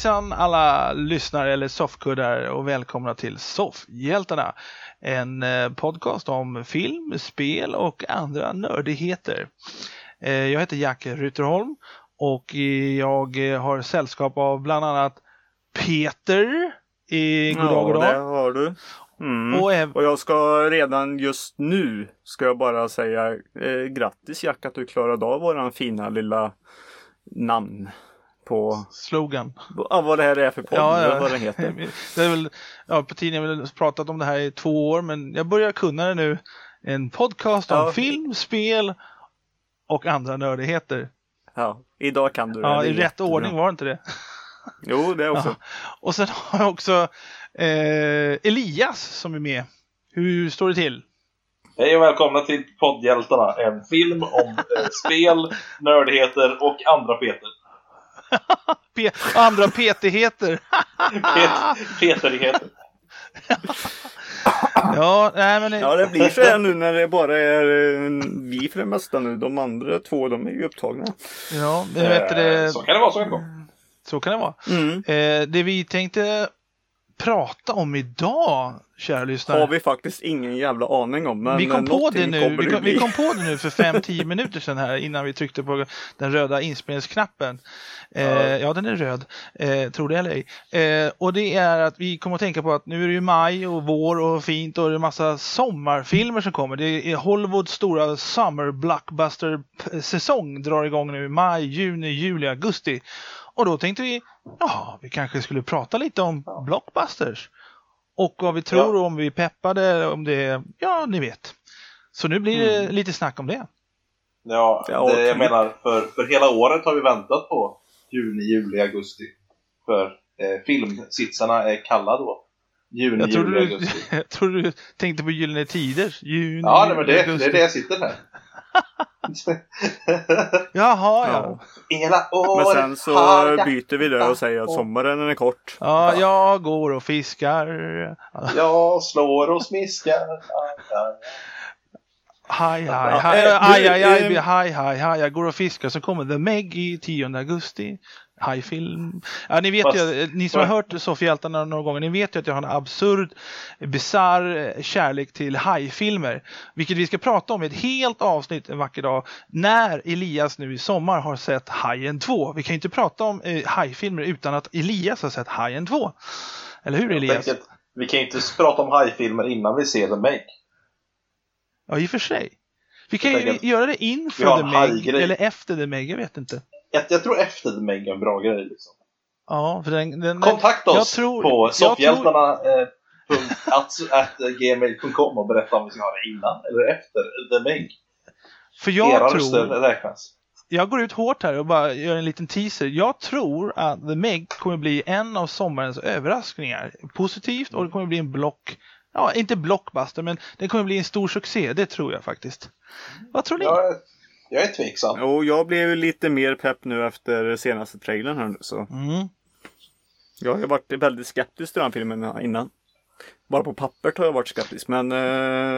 Hejsan alla lyssnare eller soffkuddar och välkomna till Soffhjältarna. En eh, podcast om film, spel och andra nördigheter. Eh, jag heter Jack Ruterholm och jag har sällskap av bland annat Peter. I god dag, god dag. Ja, det har du. Mm. Och, och, jag ska redan just nu ska jag bara säga eh, grattis Jack att du klarade av våran fina lilla namn på slogan. Ja, vad det här är för podd, ja, ja. vad den heter. det är väl, ja, på tiden har pratat om det här i två år, men jag börjar kunna det nu. En podcast om ja. film, spel och andra nördigheter. Ja, idag kan du det. Ja, i rätt ordning var det inte det? Jo, det också. Ja. Och sen har jag också eh, Elias som är med. Hur står det till? Hej och välkomna till Poddhjältarna, en film om eh, spel, nördigheter och andra peter. Andra petigheter. Pet peterigheter. ja, nej, men... ja, det blir så här nu när det bara är eh, vi för det mesta nu. De andra två, de är ju upptagna. Ja, men vet det... Så kan det vara, så kan det vara. Så kan det vara. Mm. Eh, det vi tänkte prata om idag, kära lyssnare. Har vi faktiskt ingen jävla aning om. Men vi kom på det nu. Vi kom, vi kom, på det nu för 5-10 minuter sedan här innan vi tryckte på den röda inspelningsknappen. Eh, ja, den är röd, eh, tror det eller ej. Eh, och det är att vi kommer att tänka på att nu är det ju maj och vår och fint och det är massa sommarfilmer som kommer. Det är Hollywoods stora summer blockbuster säsong drar igång nu i maj, juni, juli, augusti. Och då tänkte vi, ja, vi kanske skulle prata lite om blockbusters. Och vad vi tror ja. om vi peppade, om det, ja, ni vet. Så nu blir det mm. lite snack om det. Ja, det, jag menar, för, för hela året har vi väntat på juni, juli, augusti. För eh, filmsitsarna är kalla då. Juni, jag juli, du, augusti. Jag tror du tänkte på Gyllene Tider. Juni, ja, nej, men det, augusti. det är det jag sitter här. Jaha, ja. Hela året Men sen så byter vi det och säger att sommaren är kort. Ja, jag går och fiskar. Jag slår och smiskar. Haj, haj, haj, aj, aj, aj, haj, haj, haj, jag går och fiskar så kommer The Meg i 10 augusti. Hajfilm. Ja, ni vet Fast, ju, ni som har hört Soffhjältarna några gånger, ni vet ju att jag har en absurd, bisarr kärlek till hajfilmer. Vilket vi ska prata om i ett helt avsnitt en vacker dag. När Elias nu i sommar har sett Hajen 2. Vi kan ju inte prata om eh, hajfilmer utan att Elias har sett Hajen 2. Eller hur Elias? vi kan ju inte prata om hajfilmer innan vi ser The Meg. Ja, i och för sig. Vi kan ju göra det inför The Meg eller efter The Meg, jag vet inte. Jag, jag tror efter The Meg är en bra grej. Liksom. Ja, för den, den, Kontakta oss tror, på soffhjältarna.gmail.com eh, och berätta om vi ska ha det innan eller efter The Meg. För jag Era tror, räknas. Jag går ut hårt här och bara gör en liten teaser. Jag tror att The Meg kommer bli en av sommarens överraskningar. Positivt och det kommer bli en block ja, inte blockbuster, men det kommer bli en stor succé. Det tror jag faktiskt. Vad tror ni? Jag, jag är tveksam. Jo, jag blev lite mer pepp nu efter senaste trailern här nu så. Mm. Jag har varit väldigt skeptisk till den filmen innan. Bara på pappret har jag varit skeptisk men, eh,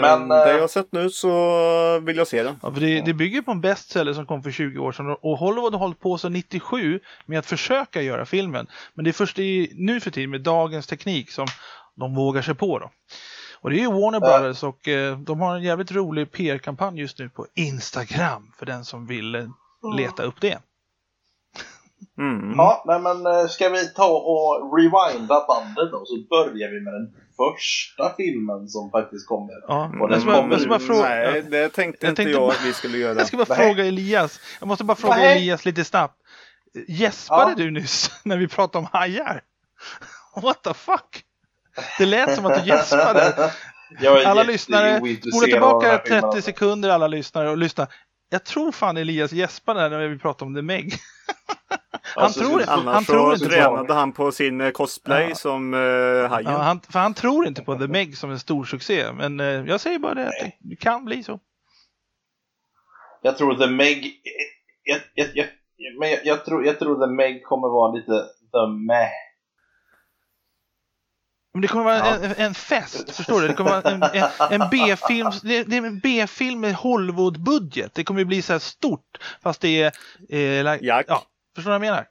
men det jag har sett nu så vill jag se den. Ja, för det, det bygger på en bestseller som kom för 20 år sedan och Hollywood har hållit på sedan 97 med att försöka göra filmen. Men det är först i, nu för tiden med dagens teknik som de vågar sig på då. Och det är ju Warner Brothers och eh, de har en jävligt rolig PR-kampanj just nu på Instagram för den som vill eh, leta upp det. Mm. Ja, nej men eh, ska vi ta och rewinda bandet då så börjar vi med den första filmen som faktiskt kommer. Ja, och den jag kommer bara fråga, Nej, det tänkte jag inte jag att vi skulle göra. Jag ska bara nej. fråga Elias. Jag måste bara fråga nej. Elias lite snabbt. Gäspade ja. du nyss när vi pratade om hajar? What the fuck? Det lät som att du gäspade. Alla lyssnare, spola tillbaka 30 sekunder alla lyssnare och lyssna. Jag tror fan Elias gäspade när vi pratade om The Meg. han alltså, tror, annars han tror inte tränade på... han på sin eh, cosplay ja. som uh, hajen. Ja, han, för han tror inte på The Meg som en stor succé. Men uh, jag säger bara det att det kan bli så. Jag tror The Meg... Jag, jag, jag, men jag, jag, tror, jag tror The Meg kommer vara lite The Meh men det kommer vara ja. en, en, fest, förstår du? Det kommer vara en, en, en B-film, det, det, är en B-film med Hollywood-budget. Det kommer bli så här stort, fast det är... Eh, like, ja, förstår du vad jag menar?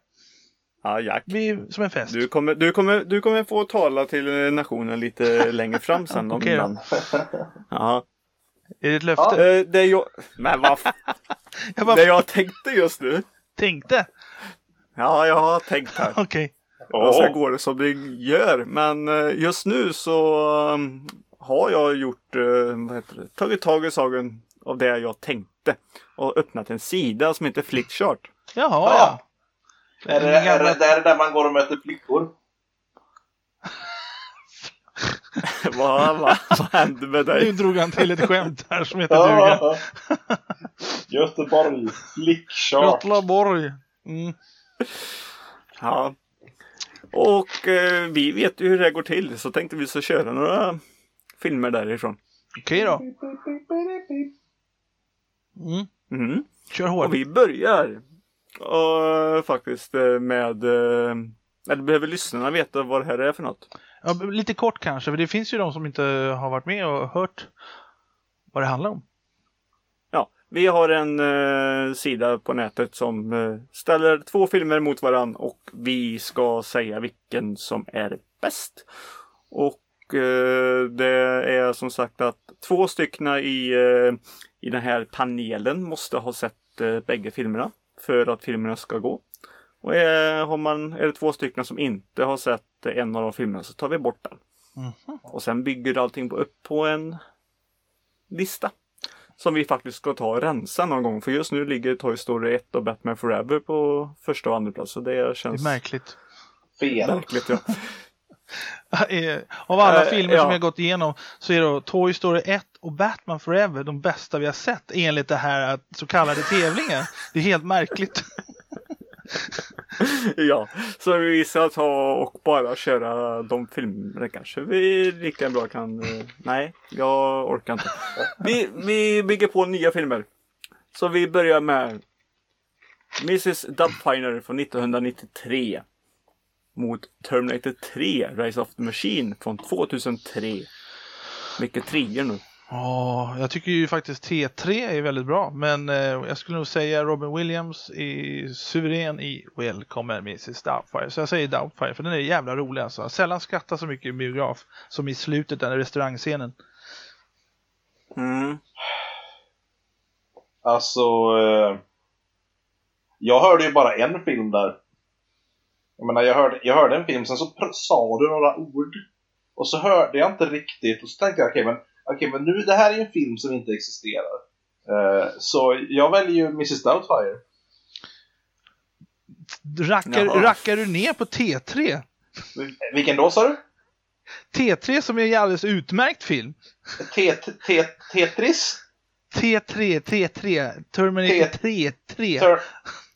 Ja, Jack. Vi, som en fest. Du kommer, du, kommer, du kommer få tala till nationen lite längre fram sen. Okej då. Ja. Är det ett löfte? Ja. Det jag... Men vad jag bara... Det jag tänkte just nu. Tänkte? Ja, jag har tänkt här. Okej. Okay. Och så går det som det gör. Men eh, just nu så um, har jag gjort, uh, vad heter det, tagit tag i saken av det jag tänkte. Och öppnat en sida som heter Flickchart. Jaha, ja. ja. Är det, är, det, det är där man går och möter flickor? vad, vad, vad hände med dig? Nu drog han till ett skämt här som heter duga. Göteborg, flickchart. Göteborg. Mm. Ja. Och eh, vi vet ju hur det går till så tänkte vi så köra några filmer därifrån. Okej då. Mm. Mm. Kör hårt. Och vi börjar och faktiskt eh, med, eh, eller behöver lyssnarna veta vad det här är för något? Ja, lite kort kanske, för det finns ju de som inte har varit med och hört vad det handlar om. Vi har en eh, sida på nätet som eh, ställer två filmer mot varann och vi ska säga vilken som är bäst. Och eh, det är som sagt att två stycken i, eh, i den här panelen måste ha sett eh, bägge filmerna för att filmerna ska gå. Och är, har man, är det två stycken som inte har sett en av de filmerna så tar vi bort den. Mm. Och sen bygger allting på, upp på en lista. Som vi faktiskt ska ta och rensa någon gång. För just nu ligger Toy Story 1 och Batman Forever på första och andra plats. Så det känns... Det är märkligt. Fel. Märkligt ja. Av alla uh, filmer ja. som jag gått igenom så är då Toy Story 1 och Batman Forever de bästa vi har sett enligt det här så kallade tävlingen. Det är helt märkligt. ja, så vi ska ta och bara köra de filmerna kanske vi lika bra kan. Eh, nej, jag orkar inte. Vi, vi bygger på nya filmer. Så vi börjar med Mrs Dubfiner från 1993 mot Terminator 3 Rise of the Machine från 2003. Mycket treor nu. Ja, jag tycker ju faktiskt T3 är väldigt bra, men eh, jag skulle nog säga Robin Williams är suverän i Welcome Mrs Doubtfire. Så jag säger Doubtfire, för den är jävla rolig alltså. Sällan skrattar så mycket i biograf som i slutet, den restaurangscenen. Mm. Alltså, eh, jag hörde ju bara en film där. Jag menar, jag hörde, jag hörde en film, sen så sa du några ord. Och så hörde jag inte riktigt, och så tänkte jag, okej okay, men okej okay, men nu det här är en film som inte existerar. Uh, så jag väljer ju Mrs Doubtfire. Rackar, rackar du ner på T3? Vilken då sa du? T3 som är en alldeles utmärkt film. T T Tetris? T3, T3, Terminator 3, 3.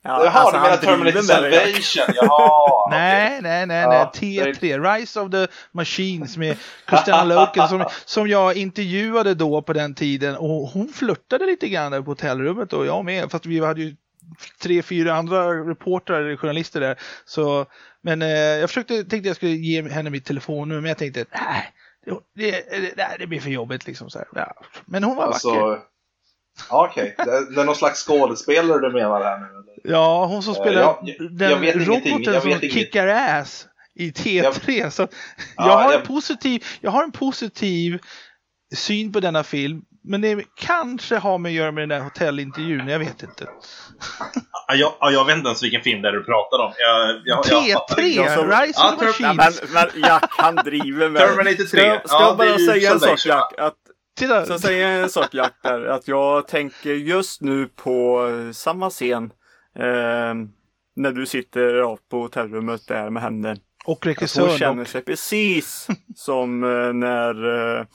Ja, Jaha, alltså, du menar Terminator Salvation? Jaha! nej, nej, nej, nej. T3, Rise of the Machines med Christina Loken som, som jag intervjuade då på den tiden och hon flörtade lite grann på hotellrummet och jag med, fast vi hade ju tre, fyra andra reportrar, journalister där. Så, men eh, jag försökte, tänkte jag skulle ge henne mitt telefonnummer, men jag tänkte nej, det, det, det blir för jobbigt liksom. Så här. Ja. Men hon var alltså, vacker. Okej, okay. det, det, är någon slags skådespelare du menar här nu? Eller? Ja, hon som eh, spelar jag, jag, den jag roboten som kickar ass i T3. Så jag, ja, har en positiv, jag har en positiv syn på denna film. Men det kanske har med att göra med den där hotellintervjun, jag vet inte. Jag, jag vet inte ens vilken film det är du pratar om. Jag, jag, T3, jag, Rise of the Machines. Men, men Jack, han driver med... Terminator 3. Ska, ska ja, jag bara säga en sak Jack? Att Titta. Så säger jag en sak Jack där, att jag tänker just nu på samma scen eh, när du sitter på hotellrummet där med henne. Och regissören. Hon känner sig precis som eh, när, eh,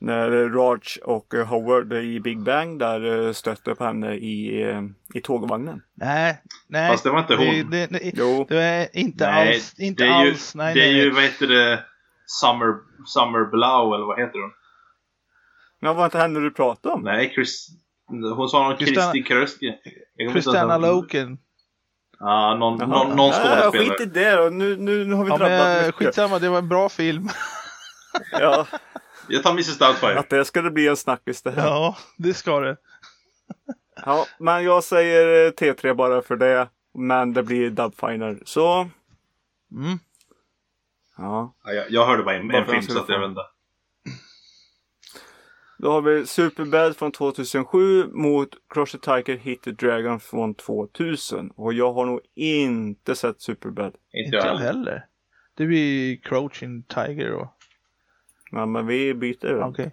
när Raj och Howard i Big Bang där eh, stötte på henne i, eh, i tågvagnen. Nej, nej. Fast det var inte hon. Det, det, jo. det är inte nej, alls. Inte det är alls. Ju, nej, det är nej. ju, vad heter det, Summer, Summer Blau eller vad heter hon? Men var inte henne du pratade om? Nej, Chris... Hon sa någon Kristi Kröski. Christiana Loken. Ja, någon, någon, någon skådespelare. Ja, skit i det då. Nu, nu, nu har vi ja, drabbat men, mycket. Skitsamma, det var en bra film. ja. Jag tar Mrs Doubtfire. Att det skulle bli en snackis det här. Ja, det ska det. ja, men jag säger T3 bara för det. Men det blir Dubfiner. Så Mm. Ja. ja jag, jag, hörde bara en, en film så att jag vet inte. Då har vi Superbad från 2007 mot Crush the Tiger Hit the Dragon från 2000. Och jag har nog inte sett Superbad. Inte jag heller. Det blir Crouching Tiger och... Ja men vi byter. Okej. Okay.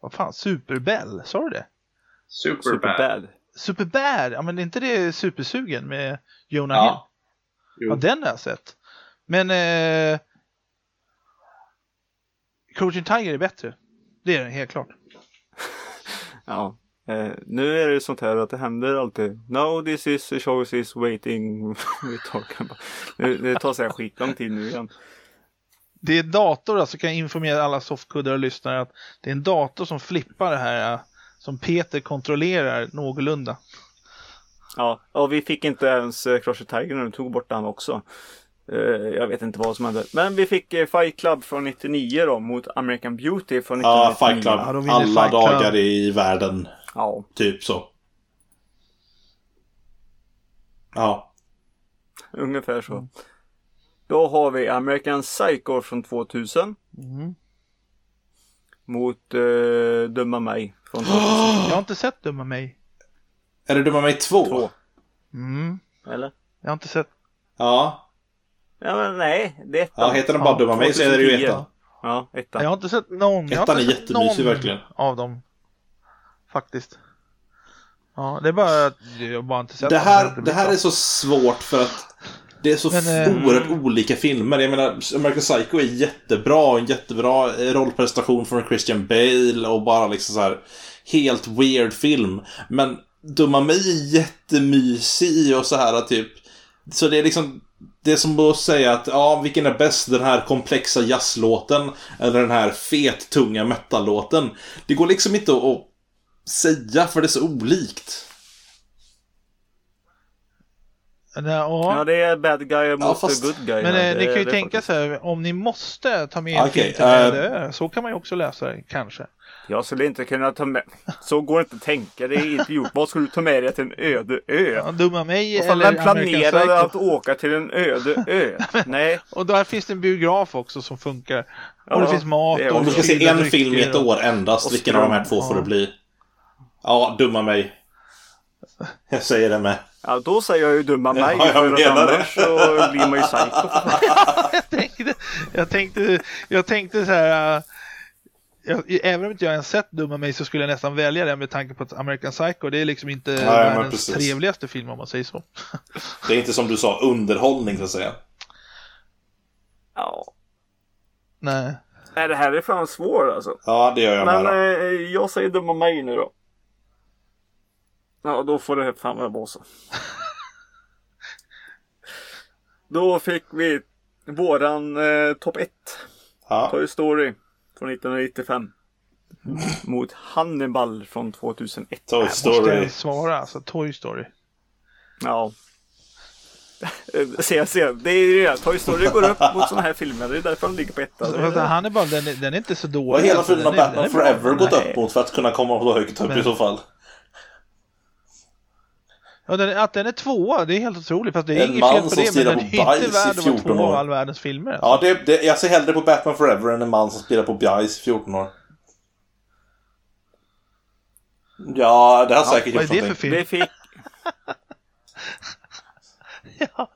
Vad fan, Superbell, sa du det? Superbad. Superbad. Superbad, ja men är inte det Supersugen med Jonah ja. Hill? Jo. Ja, den har jag sett. Men eh, Crouching Tiger är bättre. Det är den helt klart. ja. Eh, nu är det sånt här att det händer alltid. No, this is a show is waiting. det, det tar sig skitlång tid nu igen. Det är dator, alltså kan jag informera alla softkuddar och lyssnare att det är en dator som flippar det här som Peter kontrollerar någorlunda. Ja, och vi fick inte ens uh, Crush Tiger när de tog bort den också. Uh, jag vet inte vad som hände. Men vi fick uh, Fight Club från 99 då mot American Beauty från 1999. Ja, Fight Club. Ja, Alla Fight dagar Club. i världen. Ja. Typ så. Ja. Ungefär så. Mm. Då har vi American Psycho från 2000. Mm. Mot uh, Dumma mig från 2000. Jag har inte sett Dumma mig. Är det Dumma mig 2? Mm. Eller? Jag har inte sett. Ja. Ja men nej, det är ettan. Ja, heter den bara ja, Dumma mig så är det ju ettan. Ja, ettan. Jag har inte sett någon. Ettan är jättemysig verkligen. Av dem. Faktiskt. Ja, det är bara att jag bara inte sett det här, det här är så svårt för att det är så Men, äh, oerhört olika filmer. Jag menar, American Psycho är jättebra. En jättebra rollprestation från Christian Bale och bara liksom så här helt weird film. Men Dumma mig är jättemysig och så här typ. Så det är liksom det är som att säga att, ja, vilken är bäst? Den här komplexa jazzlåten eller den här fet, tunga metallåten? Det går liksom inte att säga för det är så olikt. Ja. ja, det är bad guy mot ja, fast... good guy. Men eh, ni kan ju tänka faktiskt. så här, om ni måste ta med en okay, film till uh... så kan man ju också läsa det, kanske. Jag skulle inte kunna ta med, så går det inte att tänka, det är inte gjort. Vad skulle du ta med dig till en öde ö? Ja, dumma mig och eller Vem planerade att åka till en öde ö? Nej. och där finns det en biograf också som funkar. Ja, och det finns mat. Det om du ska se en film i ett år endast, vilken av de här två ja. får det bli? Ja, dumma mig. Jag säger det med. Ja, då säger jag ju dumma mig. Ja, jag för att annars så blir man ju psycho. jag, tänkte, jag, tänkte, jag tänkte så här. Jag, även om inte jag ens sett Dumma mig så skulle jag nästan välja den med tanke på att American Psycho det är liksom inte Nej, världens trevligaste film om man säger så. det är inte som du sa underhållning så att säga. Ja. Nej. Nej, det här är fan svårt alltså. Ja, det gör jag Men med. Men eh, jag säger Dumma mig nu då. Ja, då får det fan vara så. då fick vi våran eh, topp 1. Ja. Toy Story från 1995. Mot Hannibal från 2001. Toy Story. Måste jag svara alltså, Toy Story. Ja. Se, se, det är ju det. Toy Story går upp mot sådana här filmer. Det är därför de ligger på etta. Alltså, Hannibal, den, den är inte så dålig. Och hela filmen har Batman Forever gått upp mot för att kunna komma så högt upp Men... i så fall. Ja, den, att den är tvåa, det är helt otroligt. Fast det är en inget fel på det, men den är inte värd att vara tvåa av all världens filmer. Alltså. Ja, det, det, jag ser hellre på Batman Forever än en man som spelar på bajs i 14 år. Ja, det har ja, säkert gjort någonting. Vad är det för film? Det fick... ja.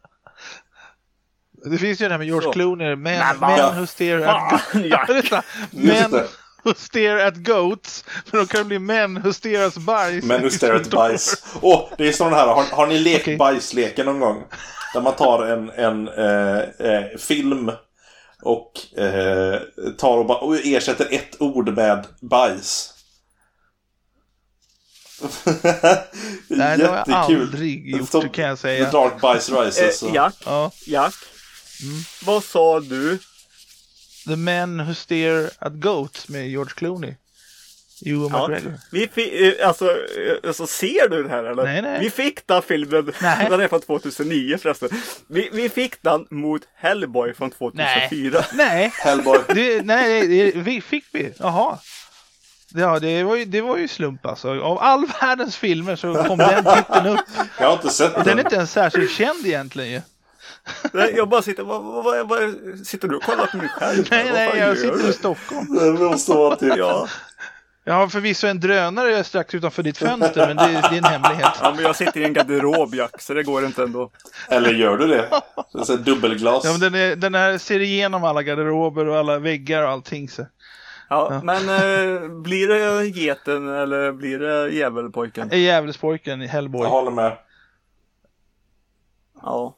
Det finns ju den här med George så. Clooney, Men, men Who Stare at Men who stare at goats. Men då kan det bli män who stare at bajs. Män who stare at bajs. Åh, oh, det är sån här. Har, har ni lekt okay. bajsleken någon gång? Där man tar en, en eh, eh, film och eh, tar och, bara, och ersätter ett ord med bajs. Nej, det har jag aldrig gjort, Som, kan jag säga. The Dark Bajs Rises. Eh, Jack, ja. Jack. Mm. Vad sa du The Men Who Stare at Goats med George Clooney. Ewan ja, McGregor. Vi fick, eh, alltså, eh, alltså, ser du det här eller? Nej, nej. Vi fick den filmen, nej. den är från 2009 förresten. Vi, vi fick den mot Hellboy från 2004. Nej. nej. Hellboy. Det, nej, det fick vi. Jaha. Ja, det var ju, det var ju slump alltså. Av all världens filmer så kom den titeln upp. Jag har inte sett den. Den är inte ens särskilt känd egentligen ju. Jag bara sitter, vad, vad, vad, sitter du och kollar på mig själv? Nej, nej, jag sitter du? i Stockholm. Det måste vara typ. Ja. Jag har förvisso en drönare strax utanför ditt fönster, men det, det, är en hemlighet. Ja, men jag sitter i en garderob, Jack, så det går inte ändå. Eller gör du det? Så är dubbelglas. Ja, men den, är, den här ser igenom alla garderober och alla väggar och allting. Så. Ja, ja. men eh, blir det geten eller blir det djävulpojken? Djävulspojken i Hellboy. Jag håller med. Ja.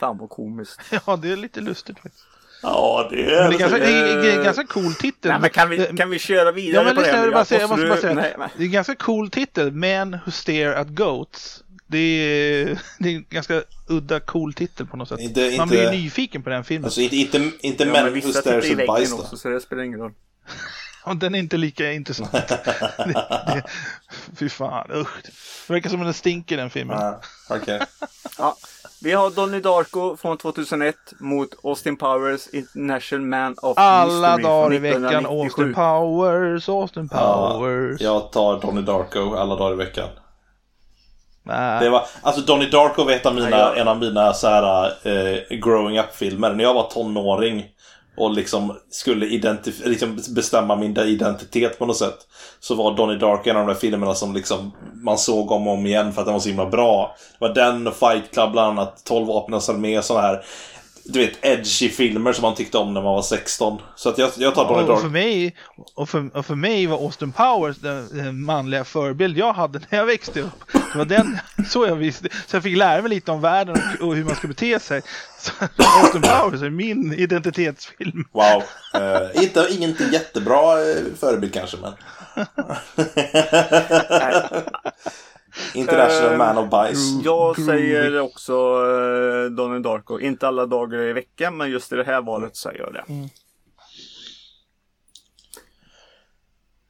Fan vad komiskt. Ja, det är lite lustigt faktiskt. Ja, det är... Men det, är ganska, det är en ganska cool titel. Nej, men kan vi, kan vi köra vidare ja, men på det? Jag, bara säga, jag måste bara säga. Nej, nej. Det är en ganska cool titel. Men Who Stare at Goats. Det är, det är en ganska udda cool titel på något sätt. Inte, inte, Man blir ju nyfiken på den filmen. Alltså inte, inte, inte ja, Men Who Stares at Bajs då. Också, så det spelar ingen roll. Den är inte lika intressant. det, det, fy fan, usch. Det verkar som att den stinker den filmen. Ah, okay. ja, vi har Donnie Darko från 2001 mot Austin Powers International Man of Alla Mystery dagar i veckan Austin Powers, Austin Powers. Ja, jag tar Donnie Darko alla dagar i veckan. Nä. Det var, alltså Donnie Darko var ett av mina, Nej, en av mina så här, eh, growing up-filmer. När jag var tonåring och liksom skulle liksom bestämma min identitet på något sätt. Så var Donnie Dark en av de där filmerna som liksom man såg om och om igen för att den var så himla bra. Det var den och Fight Club bland annat, 12 vapnens armé, och sådana här du vet, edgy filmer som man tyckte om när man var 16. Så att jag, jag tar Donnie Dark. För mig, och, för, och för mig var Austin Powers den, den, manliga förebild jag hade när jag växte upp. Det var den så jag visste. Så jag fick lära mig lite om världen och, och hur man ska bete sig. Så Austin Powers är min identitetsfilm. Wow. Uh, inte, inte jättebra uh, förebild kanske, men... International uh, Man of Bice. Jag säger också uh, Donnie Darko. Inte alla dagar i veckan, men just i det här valet säger jag det. Mm.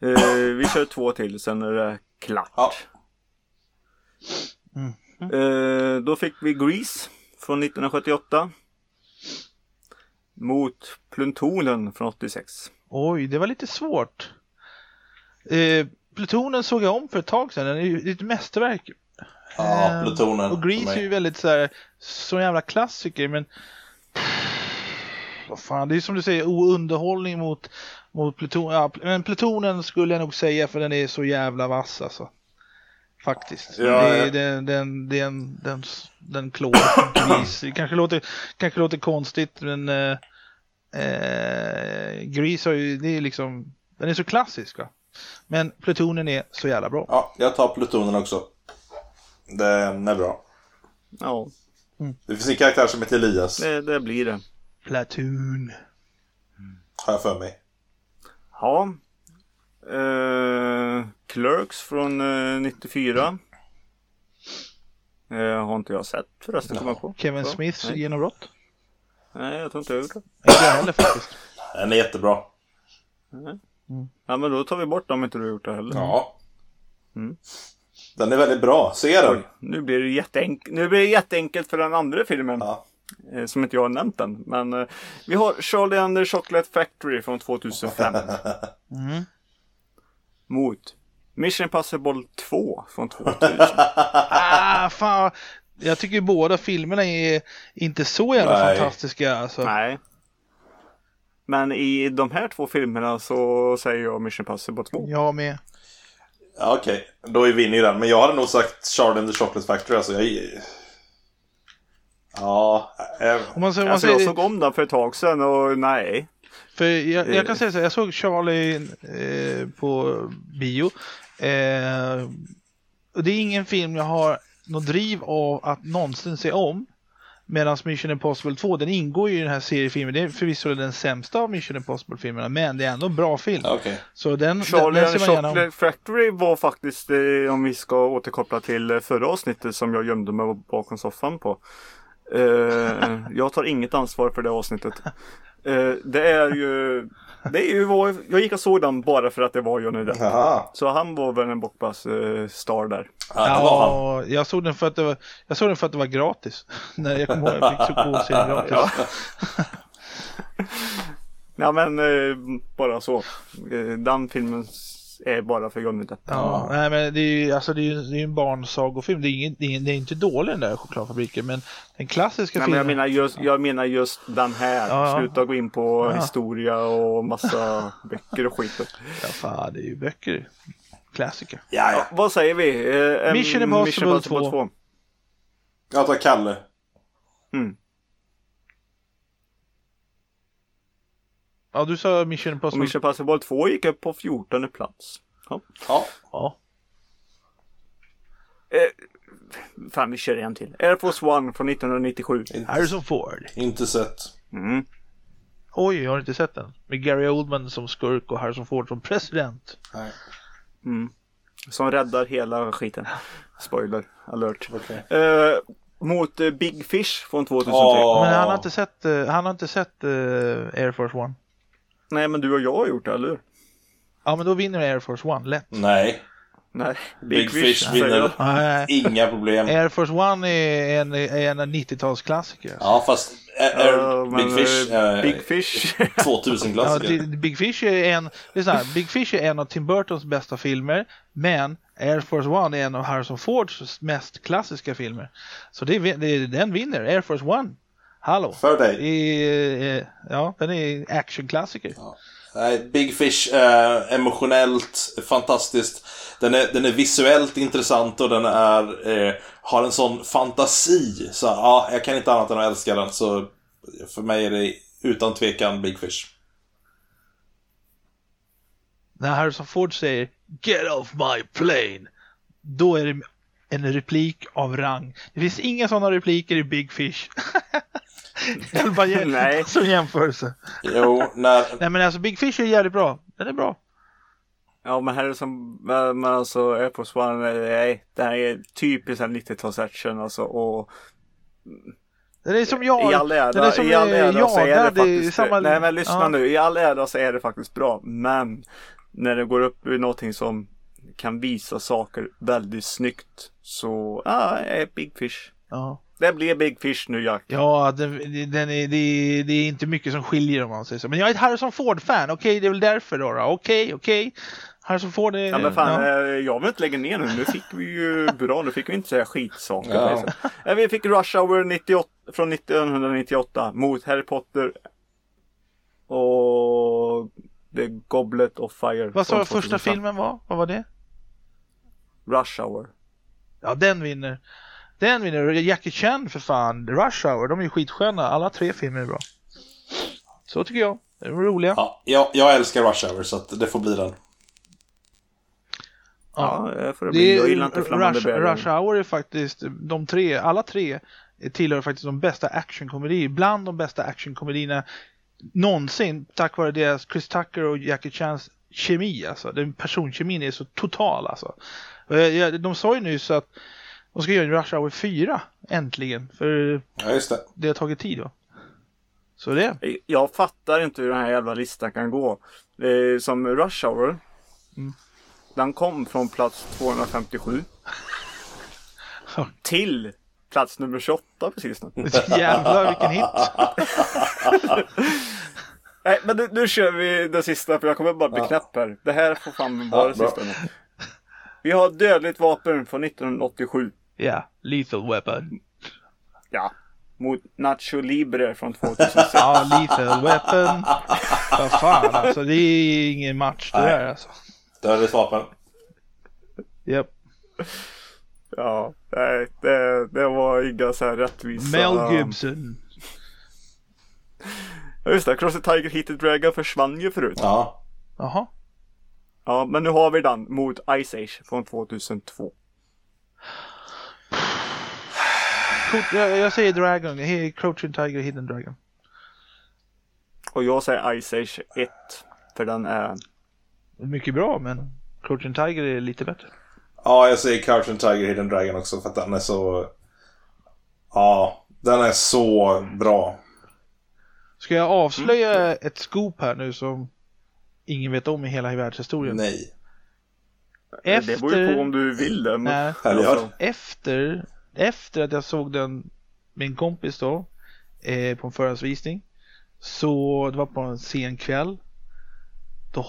Uh, vi kör två till, sen är det klart. Ja. Mm. Uh, då fick vi Grease från 1978. Mot Plutonen från 86. Oj, det var lite svårt. Eh, Plutonen såg jag om för ett tag sedan. Den är ju ett mästerverk. Ja, eh, Plutonen. Och Grease är ju väldigt så här, så jävla klassiker men vad fan, det är som du säger, underhållning mot, mot Pluton. Ja, men Plutonen skulle jag nog säga för den är så jävla vass alltså. Faktiskt. Ja, det, ja. Den, den, den, den, den klår Grease. kanske, låter, kanske låter konstigt men eh, eh, Grease har ju, det är liksom, den är så klassisk va. Men plutonen är så jävla bra. Ja, jag tar plutonen också. Den är bra. Ja. Mm. Det finns en karaktär som heter Elias. Det, det blir det. Platoon. Har jag för mig. Ja. Uh, Clerks från uh, 94. Uh, har inte jag sett förresten. Ja. På. Kevin Smiths genombrott. Nej, jag tror inte jag gjort det. Inte jag heller faktiskt. Den är jättebra. Mm. Ja men då tar vi bort dem om inte du har gjort det heller. Ja. Mm. Den är väldigt bra, se den. Nu blir det, jätteenk nu blir det jätteenkelt för den andra filmen. Ja. Eh, som inte jag har nämnt än. Men eh, vi har Charlie and the Chocolate Factory från 2005. mm. Mot Mission Impossible 2 från 2000. ah, fan. Jag tycker båda filmerna är inte så jävla Nej. fantastiska. Alltså. Nej. Men i de här två filmerna så säger jag Mission Impossible 2. Jag med. Ja, Okej, okay. då är vi inne i den. Men jag hade nog sagt Charlie and the Chocolate Factory. Alltså jag... Ja. Äh... Om man, om man alltså, jag såg om den för ett tag sedan och nej. För jag, jag kan säga så här, jag såg Charlie eh, på bio. Eh, och det är ingen film jag har något driv av att någonsin se om. Medan Mission Impossible 2, den ingår ju i den här seriefilmen. Det är förvisso den sämsta av Mission Impossible-filmerna, men det är ändå en bra film. Okay. Så den, Charlie den, den ser man gärna Factory var faktiskt, eh, om vi ska återkoppla till eh, förra avsnittet som jag gömde mig bakom soffan på. Eh, jag tar inget ansvar för det avsnittet. Det är ju det är ju vad, jag gick och såg den bara för att det var Johnny Depp. Så han var väl en blockbuster-star eh, där. Ja, jag såg den för att det var, jag såg den för att det var gratis. Nej, jag kommer ihåg jag fick se gratis. Ja. ja men eh, bara så. Eh, den filmen är bara för Johnny Depp. Ja, nej men det är ju alltså det är, det är en barnsagofilm. Det är, ingen, det, är, det är inte dålig den där chokladfabriken men den klassiska nej, filmen. Men jag, menar just, jag menar just den här. Ja, Sluta gå in på ja. historia och massa böcker och skit. Ja fan det är ju böcker. Klassiker. Ja, ja. vad säger vi? Eh, Mission Impossible, Mission Impossible 2. 2. Jag tar Kalle. Mm. Ja, du sa Mission Impossible. Och Mission Impossible 2 gick upp på 14 plats. Ja. Ja. ja. Eh, fan, vi kör en till. Air Force One från 1997. Inte, Harrison Ford. Inte sett. Mm. Oj, jag har inte sett den. Med Gary Oldman som skurk och Harrison Ford som president. Nej. Mm. Som räddar hela skiten. Spoiler alert. Okay. Eh, mot uh, Big Fish från 2003. Oh. Men han har inte sett, uh, han har inte sett uh, Air Force One. Nej, men du och jag har gjort det, eller hur? Ja, men då vinner Air Force One lätt. Nej. Nej, Big, Big Fish, Fish vinner. Nej. Inga problem. Air Force One är en, är en 90-talsklassiker. Ja, fast Air, uh, Big, Fish, uh, Big Fish 2000-klassiker. Ja, Big Fish är en, här, Big Fish är en av Tim Burtons bästa filmer, men Air Force One är en av Harrison Fords mest klassiska filmer. Så det, det, den vinner, Air Force One. Hallå! För dig. I, ja, den är actionklassiker. Ja. Big Fish är emotionellt fantastiskt. Den är, den är visuellt intressant och den är, eh, har en sån fantasi. Så ja, jag kan inte annat än att älska den. Så för mig är det utan tvekan Big Fish. När Harrison Ford säger Get off my plane. Då är det en replik av rang. Det finns inga sådana repliker i Big Fish. Jag ge, Nej. som jämförelse. Jo, när... Nej men alltså Big Fish är jävligt bra. Den är bra. Ja men här är det som, men alltså Air Force One, nej, det här är typiskt 90-tals action alltså och den är som jag. I all ära, den är som i all ära så är det faktiskt, samma... nej men lyssna ja. nu, i all ära så är det faktiskt bra, men när det går upp i någonting som kan visa saker väldigt snyggt så, ja, ah, Big Fish. Ja. Det blir Big Fish nu Jack. Ja, den, den är, det, det, är inte mycket som skiljer om man säger så. Men jag är ett Harrison Ford-fan, okej okay, det är väl därför då. Okej, okay, okej. Okay. Harrison Ford är... Ja men fan, ja. Eh, jag vill inte lägga ner nu. Nu fick vi ju bra, nu fick vi inte säga skitsaker. Ja. ja vi fick Rush Hour 98, från 1998 mot Harry Potter och The Goblet of Fire. Vad sa första filmen var? Vad var det? Rush Hour. Ja, den vinner. Den vinner. Jackie Chan för fan. Rush Hour, de är ju skitsköna. Alla tre filmer är bra. Så tycker jag. De är roliga. Ja, jag, jag älskar Rush Hour så att det får bli den. Ja, det får det bli. Jag gillar inte Rush, Rush Hour är faktiskt, de tre, alla tre tillhör faktiskt de bästa actionkomedier. Bland de bästa actionkomedierna någonsin tack vare deras Chris Tucker och Jackie Chans kemi alltså. Den personkemin är så total alltså. De sa ju nyss att de ska göra en Rush Hour 4 äntligen. För ja, just det. det har tagit tid va? Så det. Jag fattar inte hur den här jävla listan kan gå. Som Rush Hour. Mm. Den kom från plats 257. till plats nummer 28 precis nu. Jävlar vilken hit. Nej men nu, nu kör vi det sista för jag kommer bara bli knäpp här. Det här får fan vara det sista nu. Vi har Dödligt vapen från 1987. Ja, Lethal Weapon. Ja. Mot Nacho Libre från 2006. ja, Lethal Weapon. Vad fan alltså, det är ingen match det där alltså. Dödligt vapen. Japp. Yep. Ja, nej, det, det var inga så här rättvisa. Mel Gibson. Ja just det, Cross the Tiger Hit the Dragon försvann ju förut. Ja. Jaha. Ja, men nu har vi den mot Ice Age från 2002. Jag, jag säger Dragon, Crouching Tiger Hidden Dragon. Och jag säger Ice Age 1. För den är... Mycket bra men Crouching Tiger är lite bättre. Ja, jag säger Crouching Tiger Hidden Dragon också för att den är så... Ja, den är så bra. Ska jag avslöja mm. ett scoop här nu som ingen vet om i hela världshistorien? Nej. Efter... Det beror ju på om du vill det. Men... Alltså, efter, efter att jag såg den med en kompis då eh, på en förhandsvisning. Så det var på en sen kväll. Då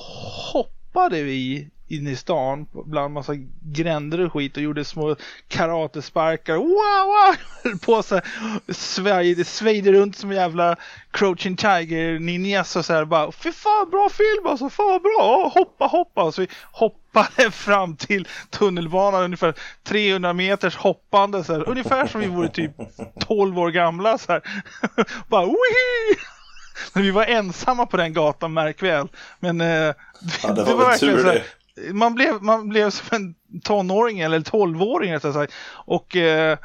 hoppade vi inne i stan bland massa gränder och skit och gjorde små karatesparkar. Wow, wow! På så här, svajde runt som jävla Crouching Tiger ninjas och så här bara fy fan bra film alltså, fan bra, hoppa hoppa. Så vi hoppade fram till tunnelbanan ungefär 300 meters hoppande så här, ungefär som vi vore typ 12 år gamla så här. bara Wii! Men vi var ensamma på den gatan, märk väl. Men eh, ja, det, var, det var verkligen så här, man blev, man blev som en tonåring eller tolvåring rättare sagt. Och eh,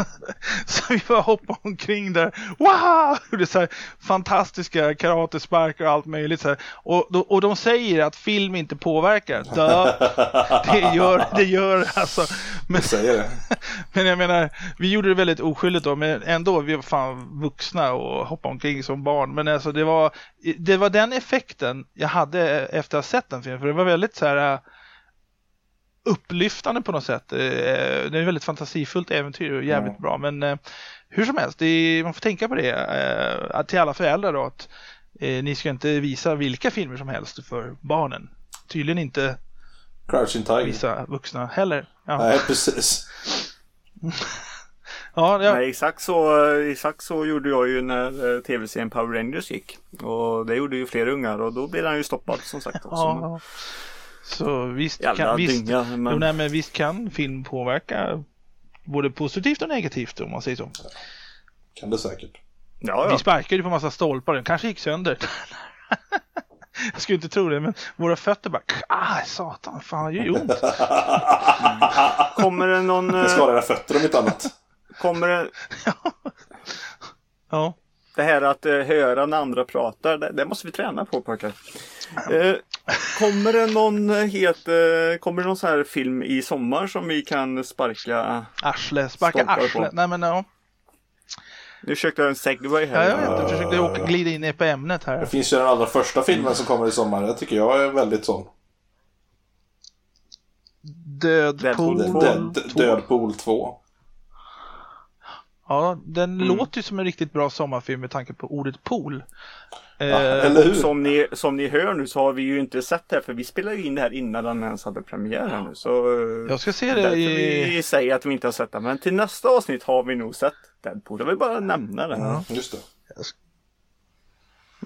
så vi bara hoppade omkring där. Wow! Det så här fantastiska karatesparkar och allt möjligt. Så här. Och, och de säger att film inte påverkar. Det gör det gör alltså. Men, det. men jag menar, vi gjorde det väldigt oskyldigt då. Men ändå, vi var fan vuxna och hoppade omkring som barn. Men alltså det var, det var den effekten jag hade efter att ha sett den filmen. För det var väldigt så här upplyftande på något sätt. Eh, det är ett väldigt fantasifullt äventyr och jävligt mm. bra. Men eh, hur som helst, är, man får tänka på det eh, till alla föräldrar då att ni ska inte visa vilka filmer som helst för barnen. Tydligen inte Crouching Tiger. visa vuxna heller. Ja. Nej, precis. ja, ja. Nej, exakt, så, exakt så gjorde jag ju när tv-serien Power Rangers gick. Och det gjorde ju fler ungar och då blev han ju stoppad som sagt. Också. Ja, så visst kan, visst, dynga, men... Jo, nej, men visst kan film påverka både positivt och negativt om man säger så. Kan det säkert. Ja, ja. Vi sparkade ju på massa stolpar, den kanske gick sönder. Jag skulle inte tro det, men våra fötter bara ah, satan, fan det gör ju ont. Kommer det någon... Jag skadar era fötter om inte annat. Kommer det... ja. Det här att uh, höra när andra pratar, det, det måste vi träna på pojkar. Uh, kommer det någon het, uh, kommer det någon sån här film i sommar som vi kan sparka Arsle, sparka arsle. Nej men ja. Nu försökte jag en segway här. Ja, jag vet. Jag försökte åka, glida in på ämnet här. Det finns ju den allra första filmen som kommer i sommar. Jag tycker jag är väldigt sån. Dödpool 2. Dödpool 2. Ja, den mm. låter ju som en riktigt bra sommarfilm med tanke på ordet pool. Ja, eh, eller hur? Som ni, som ni hör nu så har vi ju inte sett det här för vi spelar ju in det här innan den ens hade premiär här nu. Så jag ska se det i... vi säger att vi inte har sett det. Men till nästa avsnitt har vi nog sett Deadpool. Jag vill bara nämna det. Ja, just det.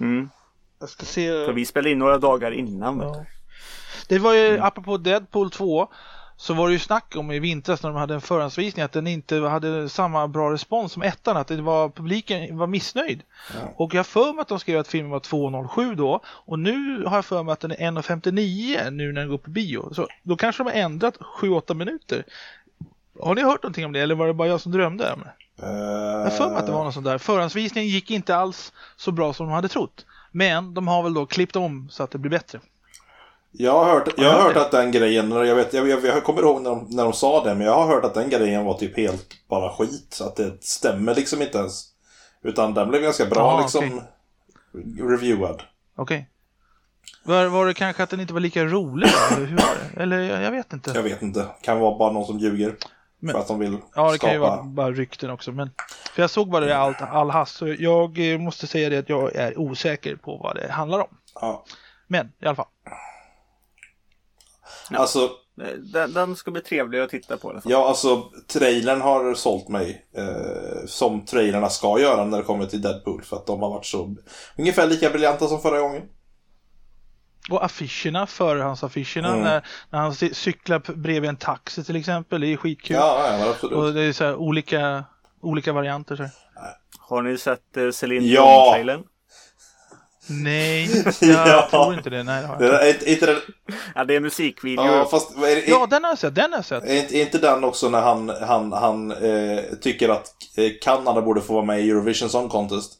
Mm. Jag ska se... För vi spelade in några dagar innan. Ja. Det var ju, mm. apropå Deadpool 2, så var det ju snack om i vintras när de hade en förhandsvisning att den inte hade samma bra respons som ettan, att det var, publiken var missnöjd. Ja. Och jag har för mig att de skrev att filmen var 2.07 då och nu har jag för mig att den är 1.59 nu när den går på bio. Så då kanske de har ändrat 7-8 minuter. Har ni hört någonting om det eller var det bara jag som drömde? Uh... Jag för mig att det var något sånt där. Förhandsvisningen gick inte alls så bra som de hade trott. Men de har väl då klippt om så att det blir bättre. Jag har hört, jag har hört att den grejen, jag, vet, jag, jag, jag kommer ihåg när de, när de sa det, men jag har hört att den grejen var typ helt bara skit. Att det stämmer liksom inte ens. Utan den blev ganska bra ah, liksom okay. reviewad. Okej. Okay. Var, var det kanske att den inte var lika rolig? eller hur var det? Eller jag, vet inte. Jag vet inte. Kan vara bara någon som ljuger. Men, för att de vill Ja, det skapa... kan ju vara bara rykten också. Men, för jag såg bara det all, all hast. Så jag eh, måste säga det att jag är osäker på vad det handlar om. Ja. Men i alla fall. Ja. Alltså, den, den, ska bli trevlig att titta på. Ja, alltså trailern har sålt mig. Eh, som trailerna ska göra när det kommer till Deadpool. För att de har varit så ungefär lika briljanta som förra gången. Och affischerna, förhandsaffischerna mm. när, när han cyklar bredvid en taxi till exempel. Det är skitkul. Ja, ja absolut. Och det är så här, olika, olika varianter. Så Har ni sett uh, Celine Dion-trailern? Nej, jag ja. tror inte det. Nej, det har jag inte. Är, inte den... Ja, det är musikvideo. Ja, fast, är, är, ja, den har jag sett. Den har jag sett. Är, är inte den också när han, han, han eh, tycker att eh, Kanada borde få vara med i Eurovision Song Contest?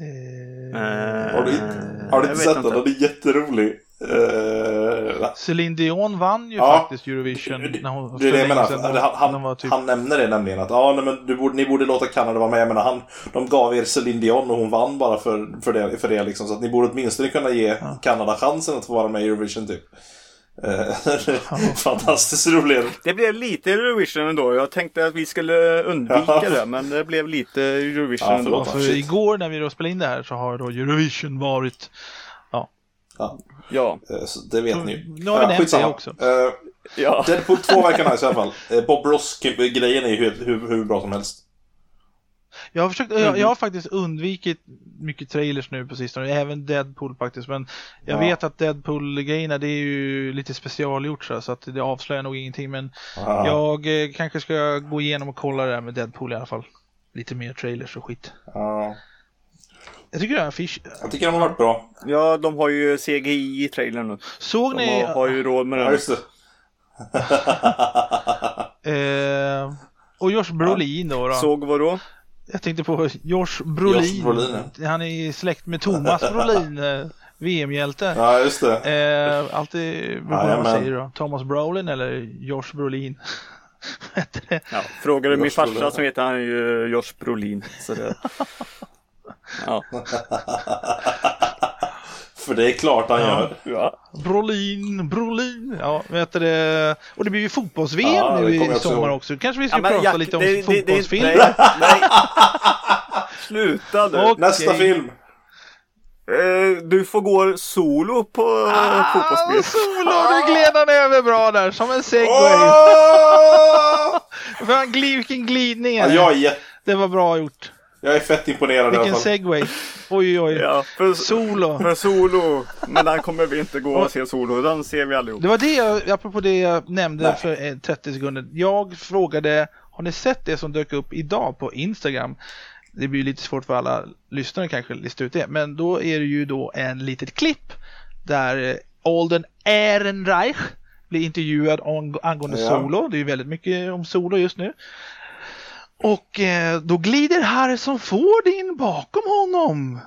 Eh, har du inte, har du inte sett den? Den är jätterolig. Uh, Celine Dion vann ju ja, faktiskt Eurovision. Det, när hon, det det jag menar. Sedan, han, han, typ... han nämner det nämligen. Att ja, nej, men du borde, ni borde låta Kanada vara med. Jag menar, han, de gav er Celine Dion och hon vann bara för, för det. För det liksom, så att ni borde åtminstone kunna ge ja. Kanada chansen att få vara med i Eurovision typ. Eh, fantastiskt roligt. Det blev lite Eurovision ändå. Jag tänkte att vi skulle undvika ja. det, men det blev lite Eurovision ja, ändå. För igår när vi då spelade in det här så har då Eurovision varit Ja. ja. Så det vet ni Nu har vi nämnt det också. ja. Deadpool 2 verkar nice i alla fall. Bob Ross-grejen är ju hur, hur, hur bra som helst. Jag har, försökt, jag, jag, har faktiskt undvikit mycket trailers nu på sistone, även Deadpool faktiskt. Men jag ja. vet att Deadpool-grejerna det är ju lite specialgjort så, att det avslöjar nog ingenting. Men ja. jag eh, kanske ska gå igenom och kolla det där med Deadpool i alla fall. Lite mer trailers och skit. Ja. Jag tycker det är affisch. Jag tycker de har varit bra. Ja, de har ju CGI i trailern nu. Såg de ni? De har, har ju råd med det. Ja, just det. eh, och Josh Brolin då, då? Såg vad då? Jag tänkte på Josh Brolin. Josh Brolin ja. Han är släkt med Thomas Brolin, eh, VM-hjälte. Ja, just det. Eh, alltid beroende ja, man säger då. Thomas Brolin eller Josh Brolin. ja, frågar du min farsa så heter han ju Josh Brolin. Så det... ja. För det är klart han ja. gör. Ja. Brolin, Brolin. Ja, vet det. Och det blir ju fotbolls-VM ja, nu i sommar också. Kanske vi ska ja, prata Jack, lite om det, fotbollsfilm. Det, nej, nej. Sluta nu. Okay. Nästa film. Eh, du får gå solo på ah, fotbollsspel. Solo, nu gled han över bra där, som en segway. Oh! Vilken glidning. Ja, jag är Det var bra gjort. Jag är fett imponerad Vilken i alla fall. segway. Oj, oj. Ja, för, solo. För solo. Men den kommer vi inte gå och se solo. Den ser vi allihop. Det var det jag, apropå det jag nämnde Nej. för 30 sekunder. Jag frågade, har ni sett det som dök upp idag på Instagram? Det blir lite svårt för alla lyssnare kanske lista ut det. Men då är det ju då en litet klipp där eh, Alden Ehrenreich blir intervjuad angående ja. solo. Det är ju väldigt mycket om solo just nu. Och eh, då glider Harrison Ford in bakom honom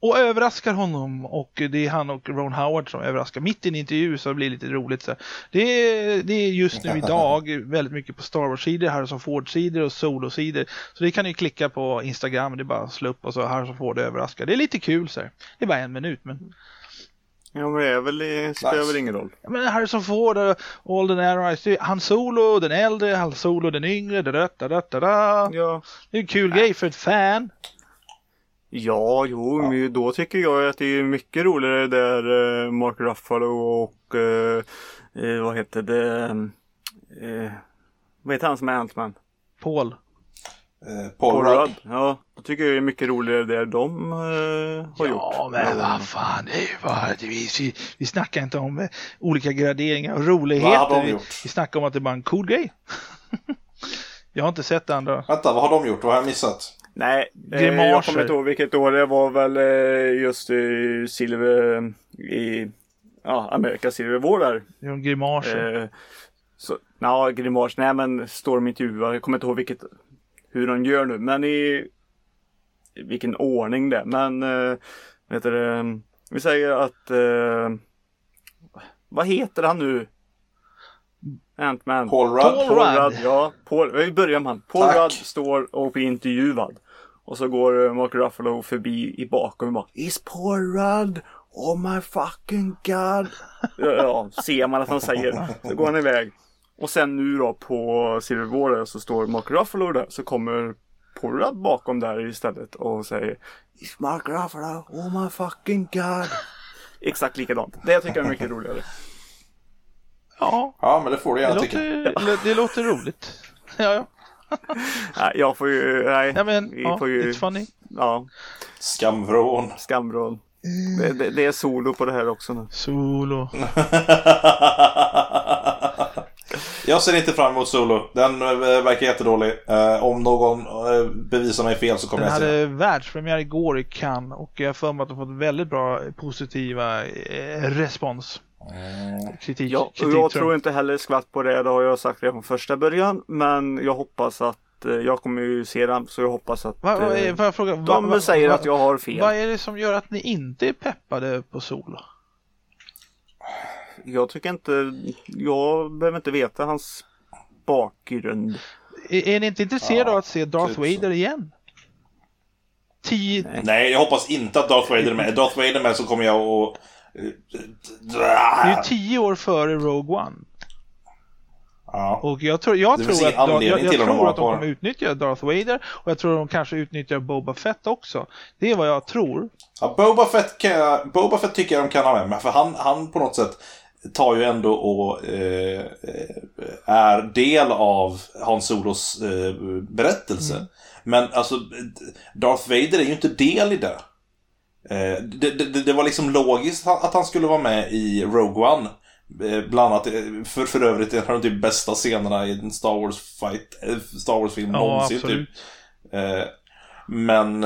och överraskar honom och det är han och Ron Howard som överraskar mitt i en intervju så det blir lite roligt. Så. Det, är, det är just nu idag väldigt mycket på Star Wars-sidor, Harrison Ford-sidor och Solo-sidor. Så det kan ni klicka på Instagram, det är bara att slå upp och så Harrison Ford överraskar. Det är lite kul så. Det är bara en minut men Ja men det är väl, det spelar väl ingen roll. Ja, men Harrison Ford, All the Arrows, han Solo, den äldre, han Solo, den yngre, da, da, da, da, da. Ja. Det är en kul grej för ett fan. Ja, jo, ja. men då tycker jag att det är mycket roligare där uh, Mark Ruffalo och uh, uh, vad heter det? vad heter han som är Ant-Man? Paul. Eh, Paul, Paul Rudd. Ja, då tycker jag det är mycket roligare det de eh, har ja, gjort. Ja, men vad fan, det är bara, vi, vi, vi snackar inte om eh, olika graderingar och roligheter. Vi, vi snackar om att det är bara en cool grej. jag har inte sett det andra. Vänta, vad har de gjort? Vad har jag missat? Nej, eh, jag kommer inte ihåg vilket år det var väl eh, just i Silver i ja, Amerika Silver War där. Ja, grimaser. Eh, så, ja, grimas, nej men stormintervjuar, jag kommer inte ihåg vilket hur de gör nu. Men i vilken ordning det är. Men äh, vet du, vi säger att äh, vad heter han nu? Ant-Man. Paul Rudd. Paul, Paul Rudd. Ja, Paul, vi börjar med han. Paul Tack. Rudd står och blir intervjuad. Och så går eh, Mark Ruffalo förbi i bakom och bara Is Paul Rudd? Oh my fucking god. ja, ser man att han säger. Så går han iväg. Och sen nu då på Silver War så står Mark Ruffalo där så kommer Rudd bakom där istället och säger It's Mark Ruffalo, oh my fucking god. Exakt likadant. Det tycker jag är mycket roligare. Ja, ja men det får du gärna tycka. Låter, det låter roligt. Ja, ja. nej, jag får ju, nej. Ja, men, vi ja, får ju, it's funny. Ja. Skamvrån. Skamvrån. Det, det, det, är solo på det här också nu. Solo. Jag ser inte fram emot Solo. Den äh, verkar jättedålig. Äh, om någon äh, bevisar mig fel så kommer den jag se den. hade världspremiär igår i Cannes och jag har för mig att de fått väldigt bra positiva respons. Mm. Kritik, ja, kritik, jag tror inte heller skvatt på det. Det har jag sagt redan från första början. Men jag hoppas att jag kommer ju se den så jag hoppas att va, va, eh, jag fråga, de va, säger att jag har fel. Vad är det som gör att ni inte är peppade på Solo? Jag tycker inte, jag behöver inte veta hans bakgrund. Är, är ni inte intresserade ja, av att se Darth typ Vader så. igen? Tio... Nej. Nej, jag hoppas inte att Darth Vader är med. Är Darth Vader med så kommer jag att... Det är ju tio år före Rogue One. Ja. Och jag tror, jag tror att, jag, jag, jag tror att de kommer utnyttja Darth Vader och jag tror att de kanske utnyttjar Boba Fett också. Det är vad jag tror. Ja, Boba Fett, kan jag, Boba Fett tycker jag de kan ha med, för han, han på något sätt tar ju ändå och eh, är del av Hans Solos eh, berättelse. Mm. Men alltså, Darth Vader är ju inte del i det. Eh, det, det, det, var liksom logiskt att han skulle vara med i Rogue One. Eh, bland annat, eh, för, för övrigt en av de typ bästa scenerna i en Star Wars fight, eh, Star Wars-film ja, någonsin. Typ. Men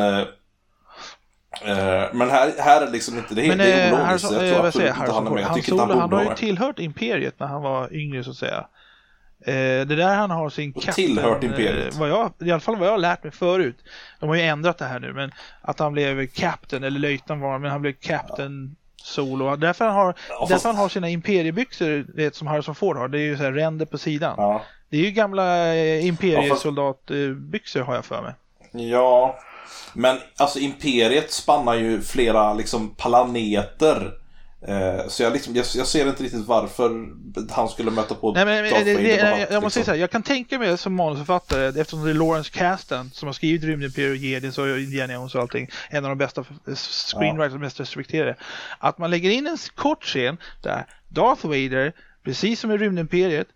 men här, här är liksom inte det, men, det är ologiskt. jag tror absolut inte han är med. Jag tycker inte han, han har ju tillhört Imperiet när han var yngre så att säga. Eh, det där han har sin kapten. Tillhört Imperiet. Eh, vad jag, I alla fall vad jag har lärt mig förut. De har ju ändrat det här nu men att han blev kapten eller löjtnant var men han blev kapten solo. Därför han har, ja, därför han har sina imperiebyxor, det som Harrison Ford har. Det är ju så här ränder på sidan. Ja. Det är ju gamla eh, imperiesoldatbyxor har jag för mig. Ja, men alltså imperiet spannar ju flera liksom planeter. Eh, så jag, liksom, jag, jag, ser inte riktigt varför han skulle möta på Nej, men, det, det, jag, jag måste liksom. säga så här, jag kan tänka mig som manusförfattare, eftersom det är Lawrence Kasten som har skrivit Rymdimperiet Jedins och Indiana Jones och allting, en av de bästa screenwriters och mest respekterade, att man lägger in en kort scen där Darth Vader, precis som i Rymdimperiet,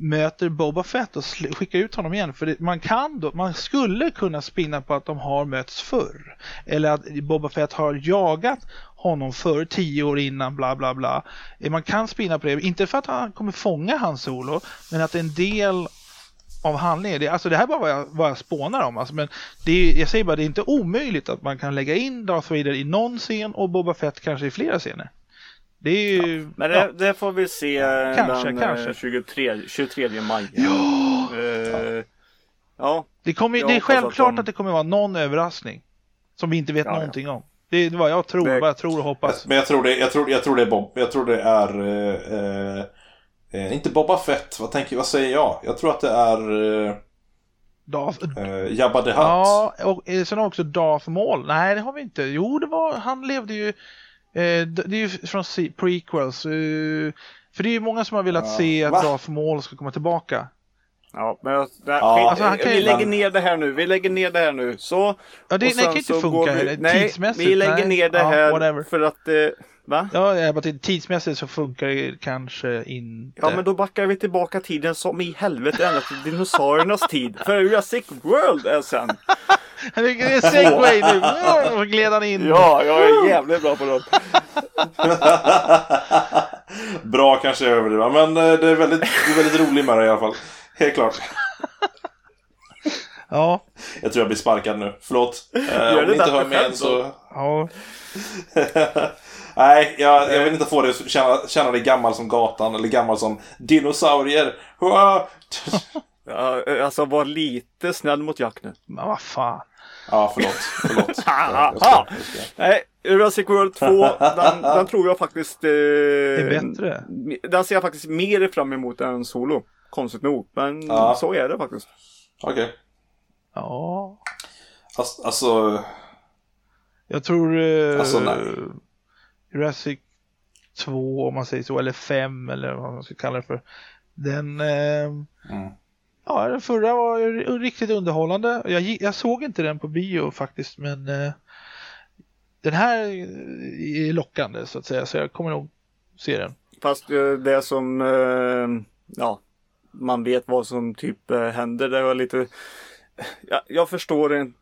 möter Boba Fett och skickar ut honom igen. För det, man kan då, man skulle kunna spinna på att de har mötts förr. Eller att Boba Fett har jagat honom förr, tio år innan, bla bla bla. Eh, man kan spinna på det, inte för att han kommer fånga hans solo, men att en del av handlingen. Det, alltså det här är bara vad jag, vad jag spånar om. Alltså, men det är, jag säger bara det är inte omöjligt att man kan lägga in Darth Vader i någon scen och Boba Fett kanske i flera scener. Det är ju, ja, men det, ja. det, får vi se kanske, den kanske. 23, 23 maj. Ja! Uh, ja. Det, kommer, det är självklart att, de... att, det kommer vara någon överraskning. Som vi inte vet ja, någonting om. Det är vad jag tror, det, vad jag tror och hoppas. Men jag tror det, jag tror, jag tror det är Bob. Jag tror det är... Eh, eh, inte Boba Fett, vad, tänker, vad säger jag? Jag tror att det är... Eh, Darth... Eh, Jabba the Hutt. Ja, och sen också Darth Maul. Nej, det har vi inte. Jo, det var, han levde ju... Eh, det är ju från prequels. Eh, för det är ju många som har velat ja. se att Va? Darth Maul ska komma tillbaka. Ja, men det, ja, alltså, vi lägger ner det här nu. Vi lägger ner det här nu. Så. Ja, det, det kan inte funka vi, nej, tidsmässigt. Vi lägger nej. ner det här ja, för att eh, Va? Ja, jag bara tidsmässigt så funkar det kanske inte. Ja, men då backar vi tillbaka tiden som i helvete ända till dinosauriernas tid. För Jurassic World är sen. Det är segway nu. gled han in. Ja, jag är jävligt bra på det. bra kanske jag överdriver, men eh, det är väldigt, det är väldigt rolig med det i alla fall. Helt klart. Ja. Jag tror jag blir sparkad nu. Förlåt. Eh, om ni inte hör mig än så... Ja. Nej, jag, jag vill inte få dig att känna, känna dig gammal som gatan eller gammal som dinosaurier. ja, alltså var lite snäll mot Jack nu. Men vad fan. Ja, förlåt. förlåt. Nej, Jurassic World 2, den, den tror jag faktiskt... Eh, är bättre. Den ser jag faktiskt mer fram emot än Solo. Konstigt nog, men ja. så är det faktiskt. Okej. Okay. Ja. Alltså, alltså... Jag tror... Eh, alltså, nej. Jurassic 2 om man säger så, eller 5 eller vad man ska kalla det för. Den... Eh, mm. Ja, den förra var riktigt underhållande. Jag, jag såg inte den på bio faktiskt, men eh, den här är lockande så att säga, så jag kommer nog se den. Fast eh, det som, eh, ja, man vet vad som typ eh, händer, det var lite, ja, jag förstår inte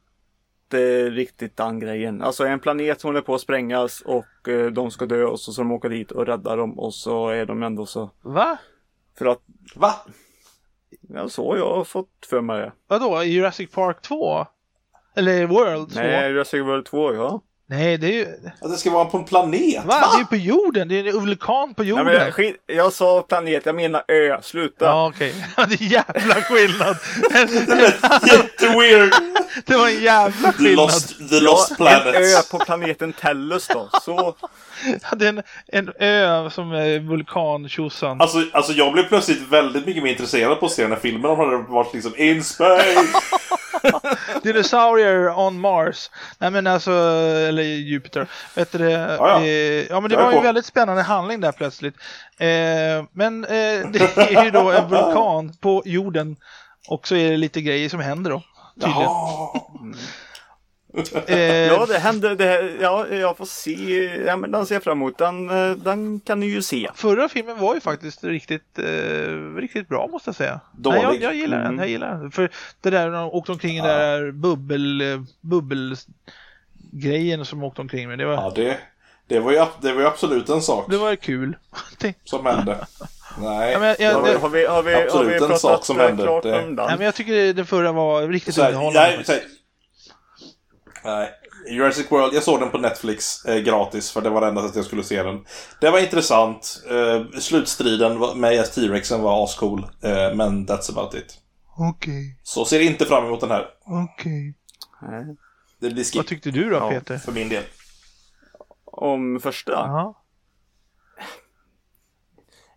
riktigt den grejen. Alltså en planet håller på att sprängas och eh, de ska dö och så ska de åka dit och rädda dem och så är de ändå så. Va? För att. Va? Ja, så jag har fått för mig det. Vadå, Jurassic Park 2? Eller World 2? Nej, Jurassic World 2, ja. Nej, det är ju... Att det ska vara på en planet? Va? Va? Det är ju på jorden, det är en vulkan på jorden. Nej, men skit... Jag sa planet, jag menar ö, sluta. Ja, okej. Okay. det är jävla skillnad. Jätteweird. det var en jävla skillnad. The Lost, the lost ja, Planet. En ö på planeten Tellus då, så... Ja, det är en, en ö som är vulkan tjosan. Alltså, alltså jag blev plötsligt väldigt mycket mer intresserad på att se den här filmen om hade varit liksom in space. Dinosaurier on Mars. Nej men alltså, eller Jupiter. Vet du det? Ja, ja. Eh, ja men det var ju en väldigt spännande handling där plötsligt. Eh, men eh, det är ju då en vulkan på jorden. Och så är det lite grejer som händer då. Tydligen. ja, det händer. Det, ja, jag får se. Ja, men den ser jag fram emot. Den, den kan ni ju se. Förra filmen var ju faktiskt riktigt, eh, riktigt bra måste jag säga. Dålig. Nej, jag, jag gillar mm. den. Jag gillar den. För det där de åkte omkring i ja. där bubbel, bubbelgrejen som åkte omkring med. Det var... Ja, det, det, var ju, det var ju absolut en sak. Det var kul. som hände. Nej, ja, men jag, har, vi, har vi, har vi, absolut har vi en sak som hände. Klart det... om den? Nej, men jag tycker den förra var riktigt underhållande. Nej, Jurassic World, jag såg den på Netflix eh, gratis för det var det enda sättet jag skulle se den. Det var intressant. Eh, slutstriden med T-Rexen var ascool. Eh, men that's about it. Okej. Okay. Så ser inte fram emot den här. Okej. Okay. Det blir skip. Vad tyckte du då ja, Peter? För min del. Om första? Ja.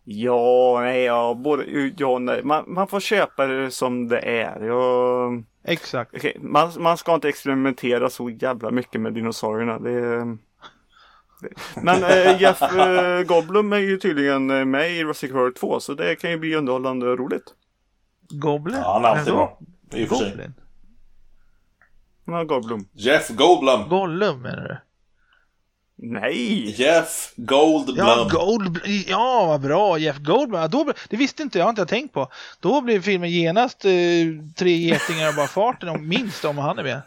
Ja, nej, ja, både ja, nej. Man, man får köpa det som det är. Jag... Exakt. Okay, man, man ska inte experimentera så jävla mycket med dinosaurierna. Det, Men äh, Jeff äh, Goldblum är ju tydligen med i Jurassic World 2 så det kan ju bli underhållande och roligt. Goblin? Ja, han är alltid bra. I och för sig. Ja, Goldblum. Jeff Goldblum. Gollum menar du? Nej! Jeff Goldblum. Ja, Goldblum. Ja, vad bra. Jeff Goldblum. Då, det visste inte jag, inte jag tänkt på. Då blir filmen genast eh, tre getingar och bara farten, om, minst om han är med.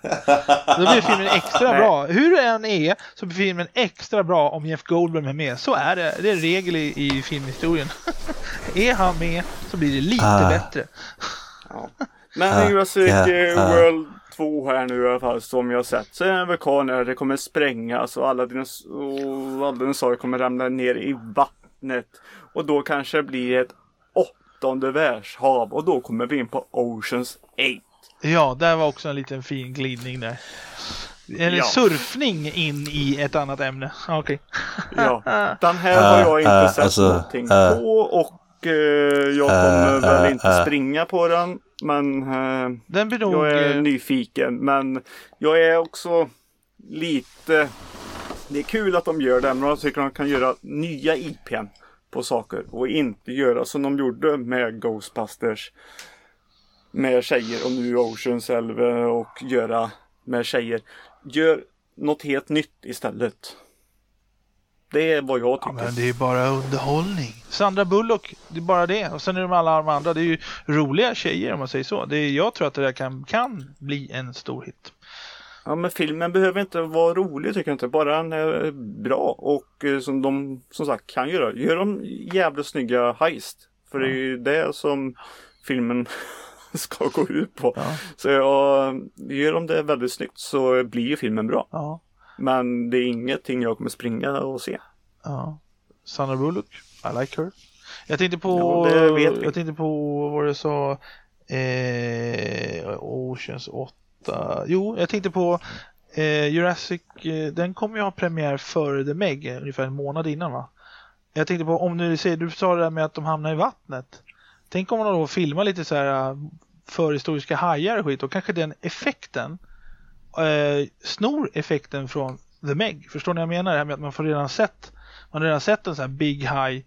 Då blir filmen extra bra. Hur det än är så blir filmen extra bra om Jeff Goldblum är med. Så är det. Det är en regel i, i filmhistorien. är han med så blir det lite uh. bättre. Ja. Men Jurassic uh, yeah, uh. World två här nu i alla fall som jag sett. Så är det en vulkan där det kommer sprängas och alla, dinosaurier kommer ramla ner i vattnet. Och då kanske det blir ett åttonde världshav och då kommer vi in på Oceans 8. Ja, där var också en liten fin glidning där. En ja. surfning in i ett annat ämne. Okej. Okay. ja, den här har jag inte uh, sett alltså, någonting uh, på och jag kommer väl inte springa på den. Men eh, Den blir jag är nyfiken. Men jag är också lite... Det är kul att de gör det, men jag tycker de kan göra nya IPn på saker och inte göra som de gjorde med Ghostbusters. Med tjejer och nu Oceans 11 och göra med tjejer. Gör något helt nytt istället. Det är vad jag tycker. Ja, men det är bara underhållning. Sandra Bullock, det är bara det. Och sen är de alla de andra, det är ju roliga tjejer om man säger så. Det är, jag tror att det där kan, kan bli en stor hit. Ja men filmen behöver inte vara rolig tycker jag inte. Bara den är bra och eh, som de som sagt kan göra. Gör de jävligt snygga heist. För ja. det är ju det som filmen ska gå ut på. Ja. Så ja, gör de det väldigt snyggt så blir ju filmen bra. Ja. Men det är ingenting jag kommer springa och se. Ja. Sandra Bullock, I like her. Jag tänkte på, ja, jag tänkte på vad du sa, eh, Oceans 8. Jo, jag tänkte på eh, Jurassic, eh, den kommer ju ha premiär före The Meg, ungefär en månad innan va? Jag tänkte på, om du säger, du sa det där med att de hamnar i vattnet. Tänk om man då filmar lite så här eh, förhistoriska hajar och skit, och kanske den effekten eh, snor effekten från The Meg. Förstår ni vad jag menar? Det här med att man får redan sett man har redan sett en sån här Big High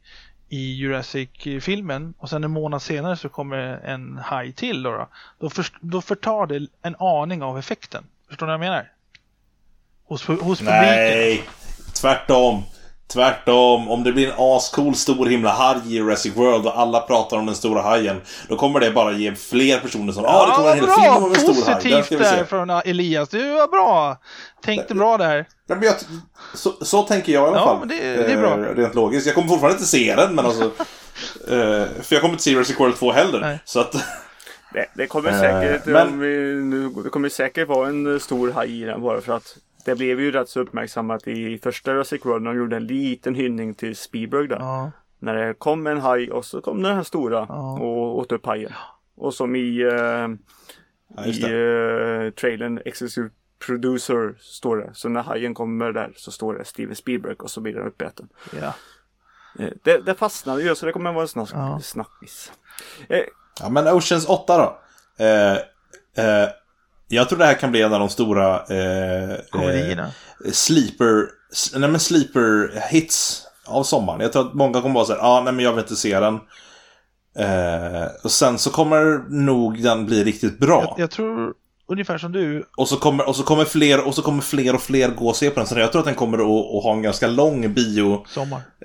i Jurassic-filmen och sen en månad senare så kommer en haj till då. Då, då, för, då förtar det en aning av effekten. Förstår ni vad jag menar? Hos, hos publiken. Nej, tvärtom. Tvärtom, om det blir en ascool stor himla haj i Jurassic World och alla pratar om den stora hajen. Då kommer det bara ge fler personer som ja, ah, det kommer en hel film om en stor haj. Positivt där från Elias, du var bra. Tänkte bra där. Ja, men jag, så, så tänker jag i alla ja, fall. Men det, det är bra. Eh, rent logiskt. Jag kommer fortfarande inte se den, men alltså... eh, för jag kommer inte se Jurassic World 2 heller. Nej. Så att... Det, det kommer säkert, eh, men... vi, det kommer säkert vara en stor haj i den bara för att det blev ju rätt så uppmärksammat i första Jurassic World när de gjorde en liten hyllning till Spielberg där. Ja. När det kom en haj och så kom den här stora ja. och åt upp hajen. Och som i, uh, ja, i uh, trailern Executive Producer står det. Så när hajen kommer där så står det Steven Spielberg och så blir den uppäten. Ja. Uh, det, det fastnade ju så det kommer vara en snack, ja. snackis. ja men Oceans 8 då. Jag tror det här kan bli en av de stora eh, Komedierna. Eh, sleeper, nej men sleeper hits av sommaren. Jag tror att många kommer vara så här, ah, nej men jag vill inte se den. Eh, och sen så kommer nog den bli riktigt bra. Jag, jag, tror ungefär som du. Och så kommer, och så kommer, fler, och, så kommer fler och fler gå och se på den. Så jag tror att den kommer att, att ha en ganska lång bio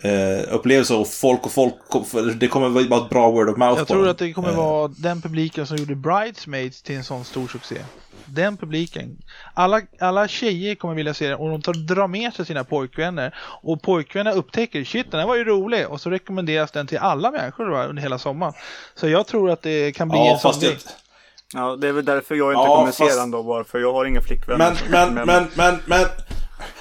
eh. Och folk och folk, det kommer vara ett bra word of mouth Jag tror att det kommer eh. vara den publiken som gjorde Bridesmaids till en sån stor succé. Den publiken. Alla, alla tjejer kommer vilja se den och de tar, drar med sig sina pojkvänner. Och pojkvänner upptäcker, shit den här var ju rolig. Och så rekommenderas den till alla människor då, under hela sommaren. Så jag tror att det kan bli ja, en sån det... Ja, det är väl därför jag inte ja, kommer fast... då bara, för jag har inga flickvänner. Men, men, men, men, men,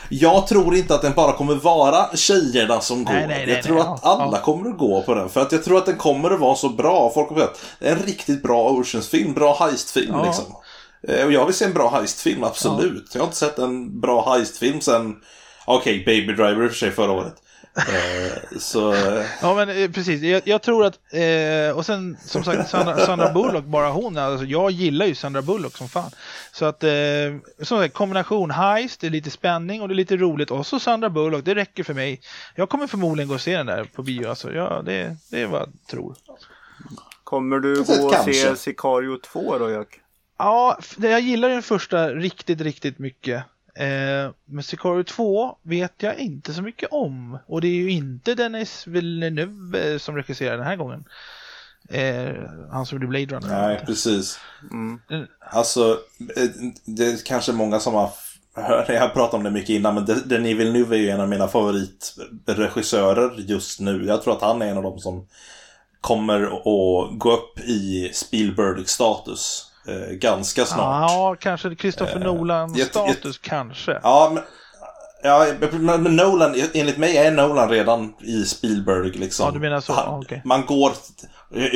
Jag tror inte att den bara kommer vara tjejerna som går. Nej, nej, nej, jag tror att alla ja. kommer att gå på den. För att jag tror att den kommer att vara så bra. Folk kommer att det är en riktigt bra Oceans-film, bra heist-film ja. liksom. Eh, och jag vill se en bra heist-film, absolut. Ja. Jag har inte sett en bra heist-film sen, okej, okay, Baby Driver i och för sig förra året. Eh, så... Ja men eh, precis, jag, jag tror att, eh, och sen som sagt Sandra, Sandra, Bullock, bara hon, alltså, jag gillar ju Sandra Bullock som fan. Så att, eh, som sagt, kombination heist, det är lite spänning och det är lite roligt och så Sandra Bullock, det räcker för mig. Jag kommer förmodligen gå och se den där på bio, alltså, ja, det, det är vad jag tror. Kommer du gå och se Sicario 2 då, Jack? Ja, jag gillar den första riktigt, riktigt mycket. Eh, men Sicario 2 vet jag inte så mycket om. Och det är ju inte Dennis Villeneuve som regisserar den här gången. Eh, han som gjorde Blade Runner. Nej, precis. Mm. Alltså, eh, det är kanske många som har hört, jag har pratat om det mycket innan, men Denis Villeneuve är ju en av mina favoritregissörer just nu. Jag tror att han är en av dem som kommer att gå upp i Spielberg-status eh, ganska snart. Ja, kanske Christopher eh, Nolan-status kanske. Ja, men, ja, men Nolan, enligt mig är Nolan redan i Spielberg liksom. Ja, du menar så? Han, okay. man, går,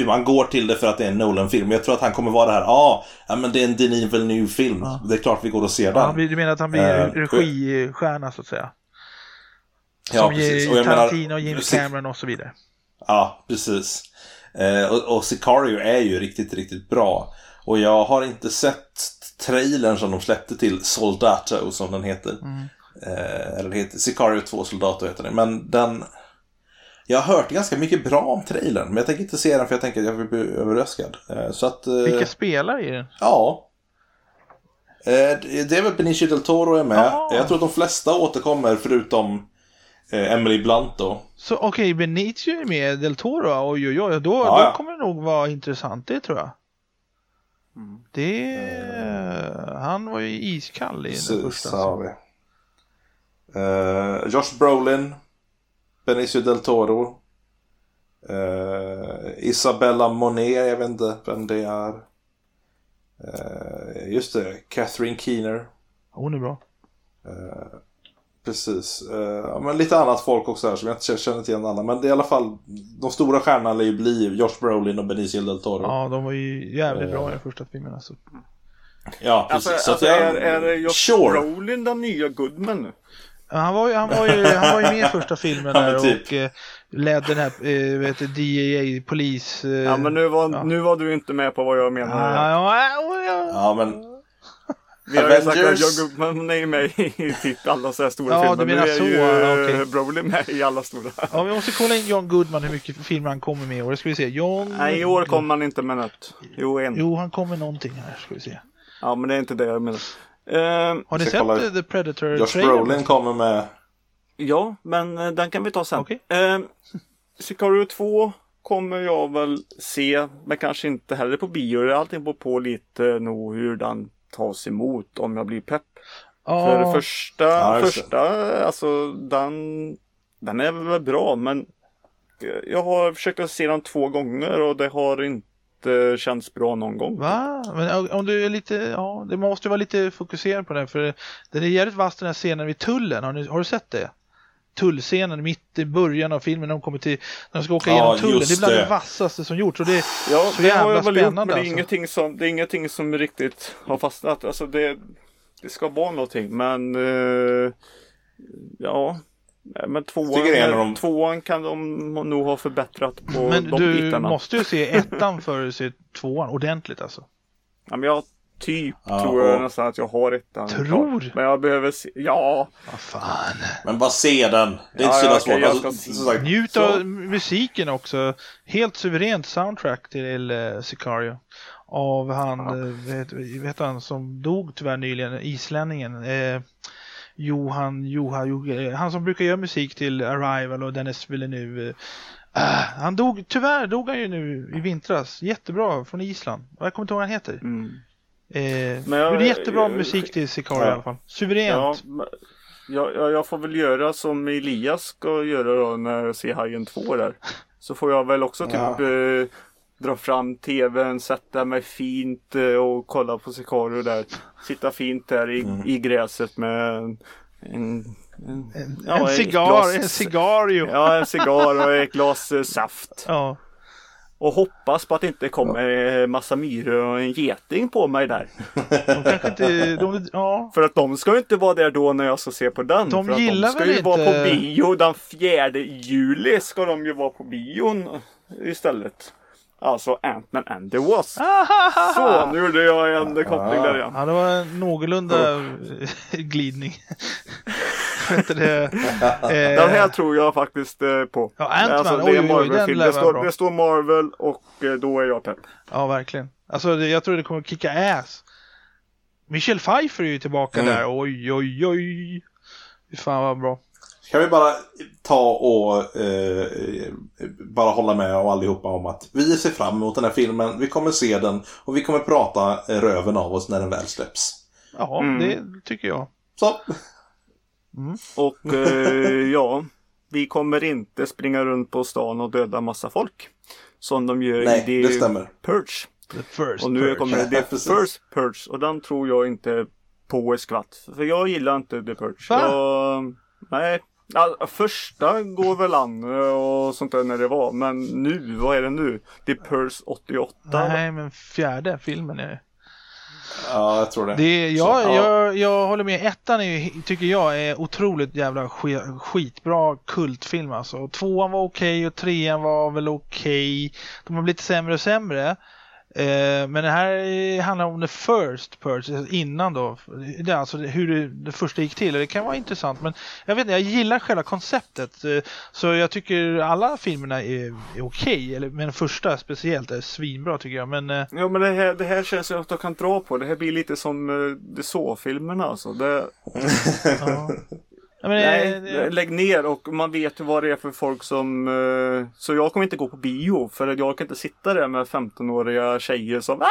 man går till det för att det är en Nolan-film. Jag tror att han kommer vara det här, ja, ah, men det är en Denis Villeneuve-film. Ja. Det är klart vi går och ser den. Ja, du menar att han blir uh, registjärna så att säga? Som ja, precis. Och Tarantino, menar, James Cameron och så vidare. Ja, precis. Eh, och, och Sicario är ju riktigt, riktigt bra. Och jag har inte sett trailern som de släppte till Soldato som den heter. Mm. Eh, eller heter Sicario 2 Soldato heter den. Men den... Jag har hört ganska mycket bra om trailern. Men jag tänker inte se den för jag tänker att jag vill bli överraskad. Eh, så att, eh, Vilka spelar i den? Ja. Eh, det är väl Benicio del Toro är med. Aha. Jag tror att de flesta återkommer förutom eh, Emily Blunt då. Så okej, okay, Benicio är med, del Toro, oj oj oj, då, ja, då kommer det nog vara intressant, det tror jag. Mm. Det... Uh, han var ju iskall i den första. Har vi. Uh, Josh Brolin. Benicio del Toro. Uh, Isabella Monet, jag vet inte vem det är. Just det, Catherine Keener. Hon är bra. Precis. Uh, men lite annat folk också här som jag inte känner till igen alla. Men det är i alla fall de stora stjärnorna lär ju bli Josh Brolin och Benicio del Toro. Ja, de var ju jävligt uh, bra i den första filmen alltså. Ja, precis. Alltså, alltså jag, är, är Josh sure. Brolin den nya Goodman nu? Han, var ju, han, var ju, han var ju med i första filmen där typ. och eh, ledde den här eh, vet du, DEA polis. Eh, ja, men nu var, ja. nu var du inte med på vad jag menar. Ja, ja, ja, ja men vi har ju sagt att John Goodman är med i typ alla så här stora ja, filmer. Ja, du menar så. Ju, okay. Broly med i alla stora. Ja, vi måste kolla in John Goodman hur mycket filmer han kommer med i år. Ska vi se. John... Nej, i år kommer han inte med något. Jo, en. Jo, han kommer någonting här. Ska vi se. Ja, men det är inte det jag menar. Uh, har ni sett kolla... The Predator? Josh Brolin kommer med. Ja, men uh, den kan vi ta sen. Okay. Uh, Sicario 2 kommer jag väl se, men kanske inte heller på bio. Allting beror på lite nog hur den tas emot om jag blir pepp. Oh. För det första, ja, första alltså den, den är väl bra men jag har försökt att se den två gånger och det har inte känts bra någon gång. Va? Men om du är lite, ja, det måste vara lite fokuserad på det för det är jävligt vass den här scenen vid tullen. Har, ni, har du sett det? Tullscenen mitt i början av filmen när de kommer till, när de ska åka igenom tullen. Det är bland det. det vassaste som gjorts och det är ja, så det jävla spännande. Gjort, men det, är alltså. ingenting som, det är ingenting som riktigt har fastnat. Alltså det, det ska vara någonting men uh, ja. Men tvåan, de... tvåan kan de nog ha förbättrat på men de du bitarna. måste ju se ettan för att se tvåan ordentligt alltså. Ja, men jag Typ ja, tror jag och... nästan att jag har ettan. Tror? Men jag behöver se. Ja. Vad fan. Men bara se den. Det är inte ja, så jävla svårt. Alltså, Njut av musiken också. Helt suveränt soundtrack till uh, Sicario. Av han, ja. uh, vet, vet han som dog tyvärr nyligen, islänningen. Uh, Johan, Johan, han som brukar göra musik till Arrival och Dennis Villeneuve. Uh, han dog, tyvärr dog han ju nu i vintras. Jättebra, från Island. Jag kommer inte ihåg vad han heter. Mm. Eh, men jag, gjorde jättebra jag, musik till Sicario ja. i alla fall. Suveränt. Ja, jag, jag får väl göra som Elias ska göra då när jag ser Hajen 2 där. Så får jag väl också typ ja. eh, dra fram tvn, sätta mig fint eh, och kolla på Sicario där. Sitta fint där i, mm. i gräset med en, en en, ja, en cigarr, glas, en cigario. Ja, en cigarr och ett glas eh, saft. Ja. Och hoppas på att det inte kommer eh, massa myror och en geting på mig där. De kanske inte, de, ja. För att de ska ju inte vara där då när jag ska se på den. De för gillar de ska väl ju inte... vara på bio den 4 juli ska de ju vara på bion istället. Alltså Ant-Man and the Wasp. Så, nu gjorde jag en koppling där igen. Ja, det var en någorlunda glidning. Det, eh... Den här tror jag faktiskt eh, på. Ja, alltså, det är oj, den det, står, det står Marvel och eh, då är jag pepp. Ja, verkligen. Alltså, det, jag tror det kommer kicka ass. Michelle Pfeiffer är ju tillbaka mm. där. Oj, oj, oj. Fy fan vad bra. Kan vi bara ta och eh, bara hålla med och allihopa om att vi ser fram emot den här filmen. Vi kommer se den och vi kommer prata röven av oss när den väl släpps. Ja, mm. det tycker jag. Så. Mm. Och eh, ja, vi kommer inte springa runt på stan och döda massa folk. Som de gör Nej, i The det stämmer. Purge. The first och nu purge. kommer det The First Purge och den tror jag inte på ett skvatt. För jag gillar inte The Purge. Jag, nej, Ja, första går väl an och sånt där när det var. Men nu, vad är det nu? The Purse 88? Nej, men fjärde filmen är det. Ja, jag tror det. det jag, Så, jag, jag håller med. Ettan är, tycker jag är otroligt jävla skitbra kultfilm alltså. Tvåan var okej okay och trean var väl okej. Okay. De har blivit sämre och sämre. Eh, men det här handlar om the first purge, alltså innan då. Det är alltså hur det, det, första gick till. Det kan vara intressant men jag vet inte, jag gillar själva konceptet. Eh, så jag tycker alla filmerna är, är okej, okay, men den första speciellt är svinbra tycker jag. Men, eh... Ja men det här, det här känns som att jag kan dra på. Det här blir lite som The Saw-filmerna alltså. Det... ja. Men, Nej, det... lägg ner och man vet ju vad det är för folk som... Uh, så jag kommer inte gå på bio för jag kan inte sitta där med 15-åriga tjejer som...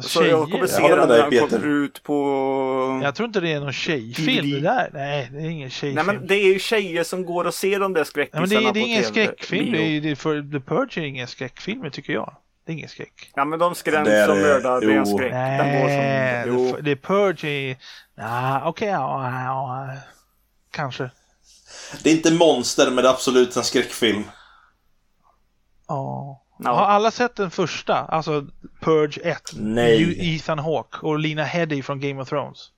Så jag kommer se den när den kommer ut på... Jag tror inte det är någon tjejfilm det där. Nej, det är ingen tjejfilm. Nej men det är ju tjejer som går och ser de där skräckisarna det är, det är ingen skräckfilm. Det är, det är för The Purge är ingen skräckfilm tycker jag. Det är ingen skräck. Ja men de skräms som mördar, det är en skräck. Nej, den går som... Jo. The Purge är... Nah, okej, okay, ja, ja, kanske. Det är inte monster men det är absolut en skräckfilm. Ja. No. Har alla sett den första? Alltså Purge 1? Nej. Ethan Hawke och Lina Headey från Game of Thrones.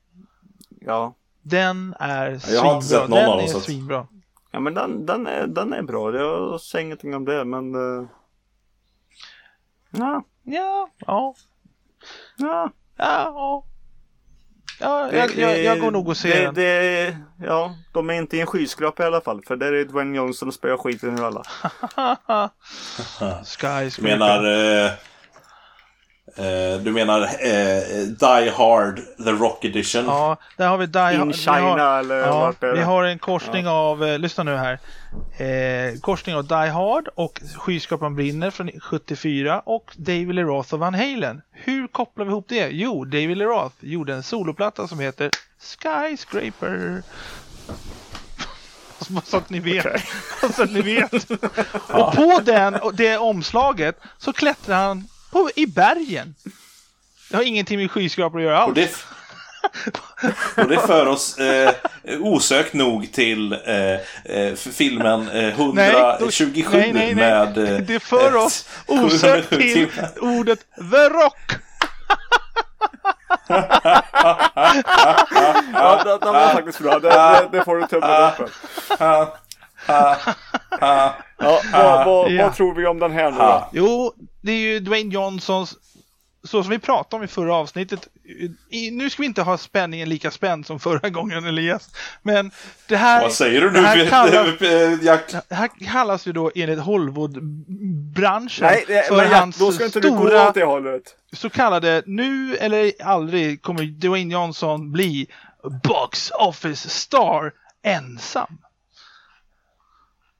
Ja. Den är svinbra. Jag har inte sett någon den av dem. är svinbra. Ja men den, den, är, den är bra. Jag säger ingenting om det men... Uh... Ja. Ja. Ja. Ja. Ja. Ja, jag, jag, jag, går nog och ser det, den. Det, ja, de är inte i en skyskrapa i alla fall. För där är Dwayne Johnson och spöar skiten ur alla. Skyscraper. Menar... Eh, eh, du menar eh, Die Hard, The Rock Edition? Ja, där har vi Die Hard. In China har, eller ja? Vi har en korsning ja. av, eh, lyssna nu här. Eh, korsning av Die Hard och Skyskrapan brinner från 74 och David Lee Roth och Van Halen. Hur kopplar vi ihop det? Jo, David Lee Roth gjorde en soloplatta som heter Skyscraper. Så att ni vet. Okay. så att ni vet. och på den, det omslaget så klättrar han på, i bergen. Det har ingenting med skyskrapor att göra alls. Och det, och det för oss eh, osökt nog till eh, eh filmen eh, 127 nej, nej, nej, med... Eh, det för oss osökt till ordet The Rock. ja, det, det var faktiskt bra. Det, det, det får du tummen upp ja, vad, vad, vad, tror vi om den här nu då? Jo, det är ju Dwayne Johnsons så som vi pratade om i förra avsnittet, i, nu ska vi inte ha spänningen lika spänd som förra gången Elias. Men det här... Vad säger du nu? Det här kallas, det här kallas ju då enligt Hollywood-branschen för men hans då ska inte stora, du gå åt det hållet. så kallade nu eller aldrig kommer Dwayne Johnson bli box office star ensam.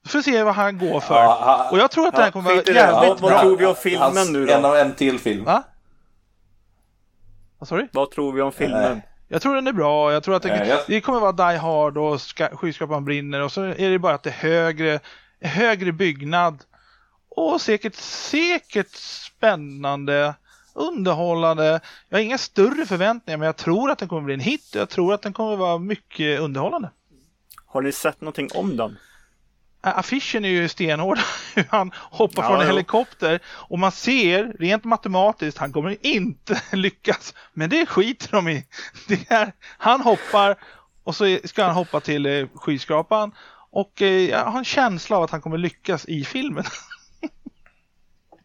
Vi får se vad han går för. Ja, ha, och jag tror att ja, här kommer vara jävligt vad, bra. Vad tror vi om filmen nu då? En, en till film. Va? Vad sorry? Vad tror vi om filmen? Jag tror den är bra. Jag tror att det, äh, det kommer vara Die Hard och skyskrapan brinner och så är det bara att det är högre, högre byggnad och säkert, säkert spännande, underhållande. Jag har inga större förväntningar men jag tror att den kommer bli en hit. Jag tror att den kommer vara mycket underhållande. Har ni sett någonting om den? Affischen är ju stenhård. Hur han hoppar ja, från en helikopter och man ser rent matematiskt, han kommer inte lyckas. Men det skiter de i. Är, han hoppar och så ska han hoppa till eh, skyskrapan och eh, jag har en känsla av att han kommer lyckas i filmen.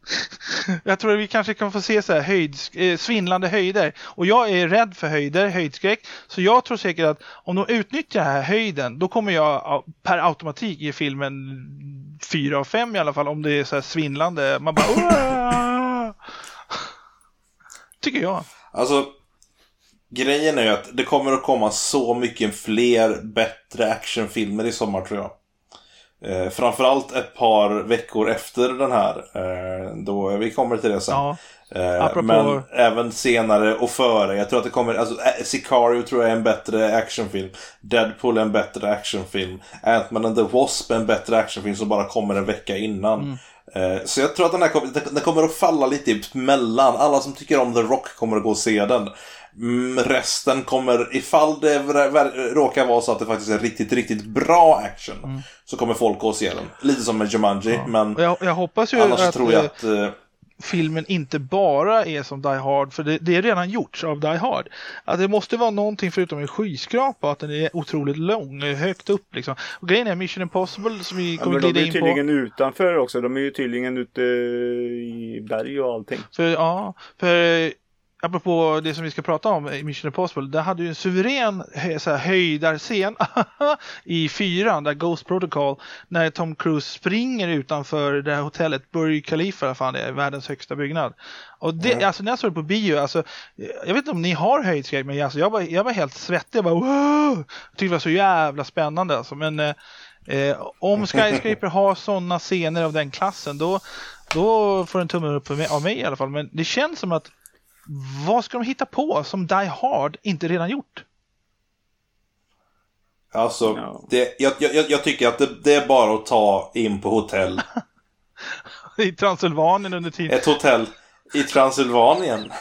Jag tror att vi kanske kan få se så här höjd, eh, svindlande höjder. Och jag är rädd för höjder, höjdskräck. Så jag tror säkert att om de utnyttjar den här höjden, då kommer jag per automatik ge filmen 4 av 5 i alla fall. Om det är så här svindlande. Man bara Åh! Tycker jag. Alltså, grejen är ju att det kommer att komma så mycket fler bättre actionfilmer i sommar tror jag. Eh, framförallt ett par veckor efter den här. Eh, då vi kommer till det sen. Ja. Eh, Apropå... Men även senare och före. Jag tror att det kommer, alltså eh, Sicario tror jag är en bättre actionfilm. Deadpool är en bättre actionfilm. Ant-Man and the Wasp är en bättre actionfilm som bara kommer en vecka innan. Mm. Eh, så jag tror att den här kommer, den kommer att falla lite mellan. Alla som tycker om The Rock kommer att gå och se den. Mm, resten kommer, ifall det råkar vara så att det faktiskt är riktigt, riktigt bra action. Mm. Så kommer folk gå och se den. Lite som med Jumanji. Ja. Men jag, jag, hoppas ju att, tror jag att uh, filmen inte bara är som Die Hard, för det, det, är redan gjorts av Die Hard. Att det måste vara någonting förutom en skyskrapa, att den är otroligt lång, högt upp liksom. Och grejen är Mission Impossible som vi kommer ja, glida in på. De är tydligen utanför också, de är ju tydligen ute i berg och allting. För, ja, för apropå det som vi ska prata om, Mission Impossible, där hade ju en suverän så här, höjdarscen i fyran, där Ghost Protocol, när Tom Cruise springer utanför det här hotellet, Burj Khalifa, fan det är världens högsta byggnad. Och det, mm. alltså när jag såg det på bio, alltså, jag vet inte om ni har höjdskräck, men alltså, jag, var, jag var helt svettig, jag bara wow! Jag tyckte det var så jävla spännande alltså, men eh, eh om Skyscraper har sådana scener av den klassen, då, då får en tumme upp av mig i alla fall, men det känns som att vad ska de hitta på som Die Hard inte redan gjort? Alltså, no. det, jag, jag, jag, tycker att det, det, är bara att ta in på hotell. I Transylvanien under tiden. Ett hotell i Transylvanien.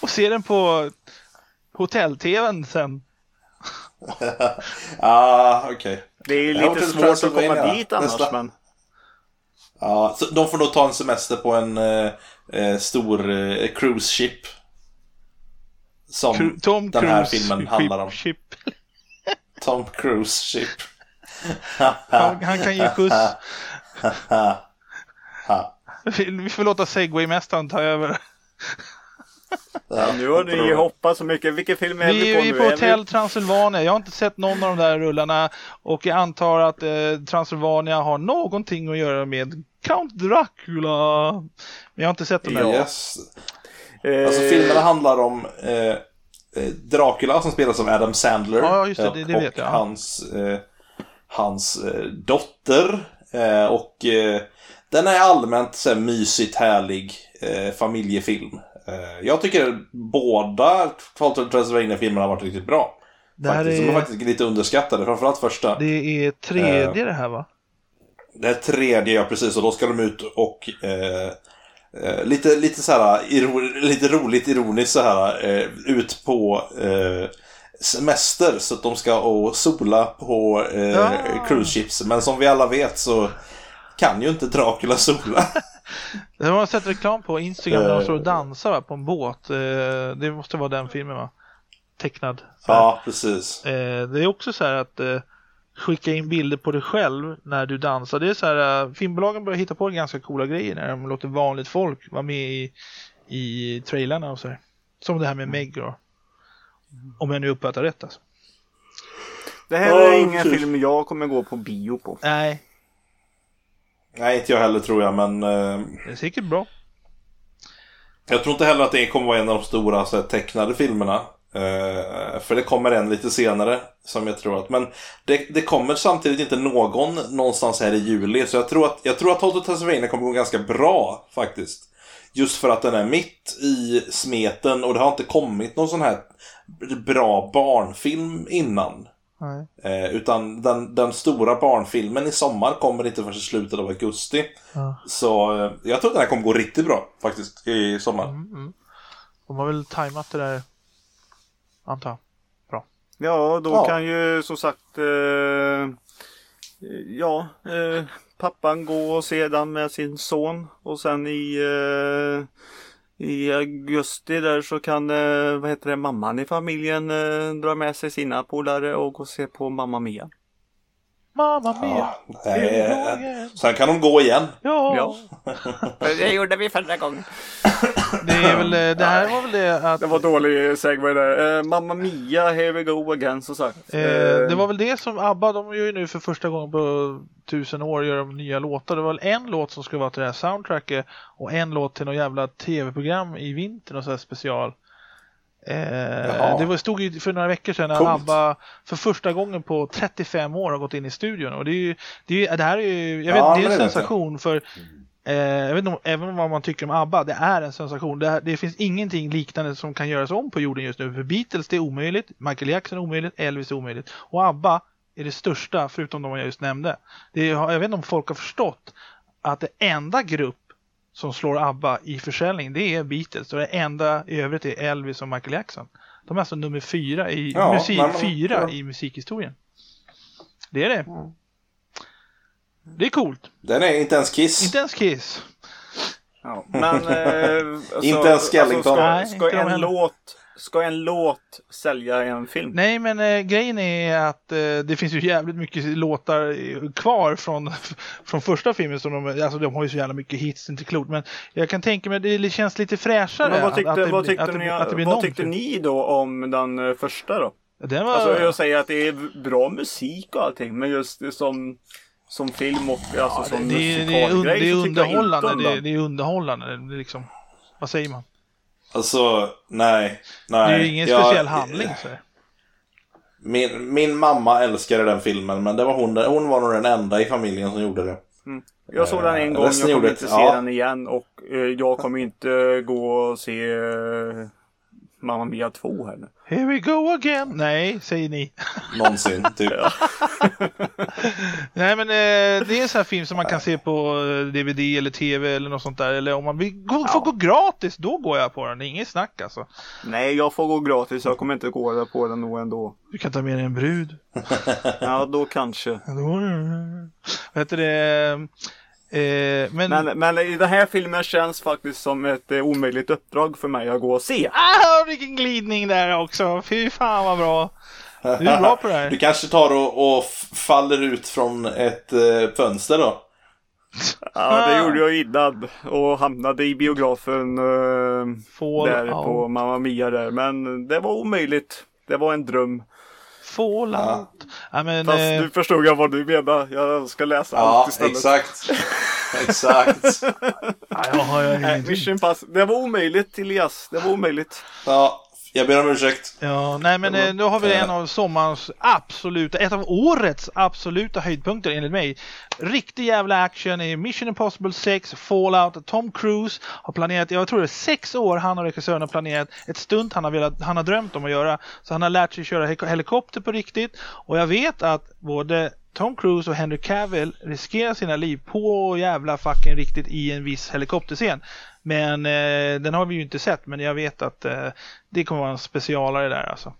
Och se den på hotell-tvn sen. ah, okej. Okay. Det är lite svårt att komma dit annars, Nästa. men... Ja, så de får nog ta en semester på en eh, eh, stor eh, cruise ship. Som Cru Tom den här Cruise filmen handlar om. Ship. Tom Cruise ship. han, han, kan ge skjuts. Vi får låta Segway-mästaren ta över. Ja, nu har ni hoppat så mycket. Vilken film är vi, vi på nu? Vi är på Hotell Transylvania. Jag har inte sett någon av de där rullarna och jag antar att eh, Transylvania har någonting att göra med Count Dracula. Men jag har inte sett den här. Yes. Alltså filmerna handlar om eh, eh, Dracula som spelas av Adam Sandler. Ja, just det, det, det vet jag. Och hans, eh, hans eh, dotter. Eh, och den är allmänt så här, mysigt härlig familjefilm. jag tycker båda Falter Transylvania-filmerna har varit riktigt bra. Det faktiskt. Är... De är faktiskt lite underskattade, framförallt första. Det är tredje det här va? Det är tredje, ja precis. Och då ska de ut och eh, eh, lite, lite så här, iro, lite roligt ironiskt så här eh, ut på eh, semester så att de ska och sola på eh, ja. cruise ships. Men som vi alla vet så kan ju inte Dracula sola. Det har man sett reklam på Instagram när de står och dansar på en båt. Eh, det måste vara den filmen va? Tecknad. Ja, precis. Eh, det är också så här att skicka in bilder på dig själv när du dansar. Det är så här, uh, filmbolagen börjar hitta på ganska coola grejer när de låter vanligt folk vara med i, i trailarna och så här. Som det här med Meg då. Om jag nu uppfattar rätt alltså. Det här är oh, ingen precis. film jag kommer gå på bio på. Nej. Nej, inte jag heller tror jag, men... Uh... Det är säkert bra. Jag tror inte heller att det kommer vara en av de stora så här, tecknade filmerna. Uh, för det kommer en lite senare. Som jag tror att, men det, det, kommer samtidigt inte någon någonstans här i juli. Så jag tror att, jag tror att Hotel Tasmania kommer gå ganska bra faktiskt. Just för att den är mitt i smeten och det har inte kommit någon sån här bra barnfilm innan. Eh, utan den, den, stora barnfilmen i sommar kommer inte förrän i slutet av augusti. Ja. Så eh, jag tror att den här kommer gå riktigt bra faktiskt i sommar. Mm, mm. De har väl tajmat det där, antar jag. Bra. Ja, då ja. kan ju som sagt eh, Ja, eh, pappan gå och se den med sin son och sen i eh, i augusti där så kan eh, vad heter det, mamman i familjen eh, dra med sig sina polare och gå och se på Mamma Mia. Mamma Mia! Ja, äh, sen kan de gå igen. Ja. ja. det gjorde vi förra gången. Det, är väl, eh, det här var väl det att... Det var dålig segway där. Eh, Mamma Mia, here we go again som sagt. Eh, det var väl det som ABBA, de gör ju nu för första gången på tusen år gör de nya låtar. Det var väl en låt som skulle vara till det här soundtracket och en låt till något jävla tv-program i vinter och så här special. Eh, det var, stod ju för några veckor sedan när Coolt. ABBA för första gången på 35 år har gått in i studion. Och det, är ju, det, är, det här är ju, jag vet, ja, det är en sensation för eh, jag vet inte, även vad man tycker om ABBA, det är en sensation. Det, det, finns ingenting liknande som kan göras om på jorden just nu. För Beatles det är omöjligt, Michael Jackson är omöjligt, Elvis är omöjligt. Och ABBA är det största, förutom de jag just nämnde. Det är, jag vet inte om folk har förstått att det enda grupp som slår ABBA i försäljning, det är Beatles. Och det enda i övrigt är Elvis och Michael Jackson. De är alltså nummer fyra i, ja, musik, men, fyra ja. i musikhistorien. Det är det. Mm. Det är coolt. Den är inte ens Kiss. Inte ens Kiss. Ja, men... eh, alltså, inte ens Skellington. Alltså, ska, ska en låt Ska en låt sälja en film? Nej, men eh, grejen är att eh, det finns ju jävligt mycket låtar kvar från, från första filmen. Som de, alltså de har ju så jävla mycket hits, inte klokt. Men jag kan tänka mig att det känns lite fräschare. Men vad tyckte, att, att vad tyckte, att ni, att vad tyckte ni då om den eh, första då? Den var... Alltså jag säger att det är bra musik och allting, men just som som film och alltså ja, som det, det, det, är, det är underhållande. Det, det är underhållande. Det liksom, vad säger man? Alltså, nej. nej. Det är ju ingen jag, speciell handling. Så. Min, min mamma älskade den filmen, men det var hon, hon var nog den enda i familjen som gjorde det. Mm. Jag såg den en gång, jag kommer inte se ja. den igen och eh, jag kommer inte gå och se eh, Mamma Mia 2 heller. Here we go again! Nej, säger ni. Någonsin, typ. Nej, men eh, det är en sån här film som man kan se på DVD eh, eller TV eller något sånt där. Eller om man vill gå, ja. får gå gratis, då går jag på den. Det är inget snack alltså. Nej, jag får gå gratis. Jag kommer inte gå på den nog ändå. Du kan ta med dig en brud. ja, då kanske. Då, vet du det? Eh, men... men... Men, i den här filmen känns faktiskt som ett eh, omöjligt uppdrag för mig att gå och se. Ah, vilken glidning där också! Fy fan vad bra! Du är bra på det här. Du kanske tar och, och faller ut från ett eh, fönster då? Ja, det gjorde jag innan och hamnade i biografen eh, där out. på Mamma Mia där. Men det var omöjligt. Det var en dröm. Fallout. Ja. Ja, men, Fast eh... nu förstod jag vad du menar. Jag ska läsa ja, allt istället. Exakt. exakt. ja, jag har jag Mission Pass. Det var omöjligt Elias. Det var omöjligt. Ja, jag ber om ursäkt. Ja, nej men eh, nu har vi en av sommarens absoluta, ett av årets absoluta höjdpunkter enligt mig. Riktig jävla action i Mission Impossible 6, Fallout, Tom Cruise har planerat, jag tror det är sex år han och regissören har planerat ett stunt han har, velat, han har drömt om att göra. Så han har lärt sig köra helikopter på riktigt och jag vet att både Tom Cruise och Henry Cavill riskerar sina liv på jävla fucking riktigt i en viss helikopterscen. Men eh, den har vi ju inte sett, men jag vet att eh, det kommer vara en specialare där alltså.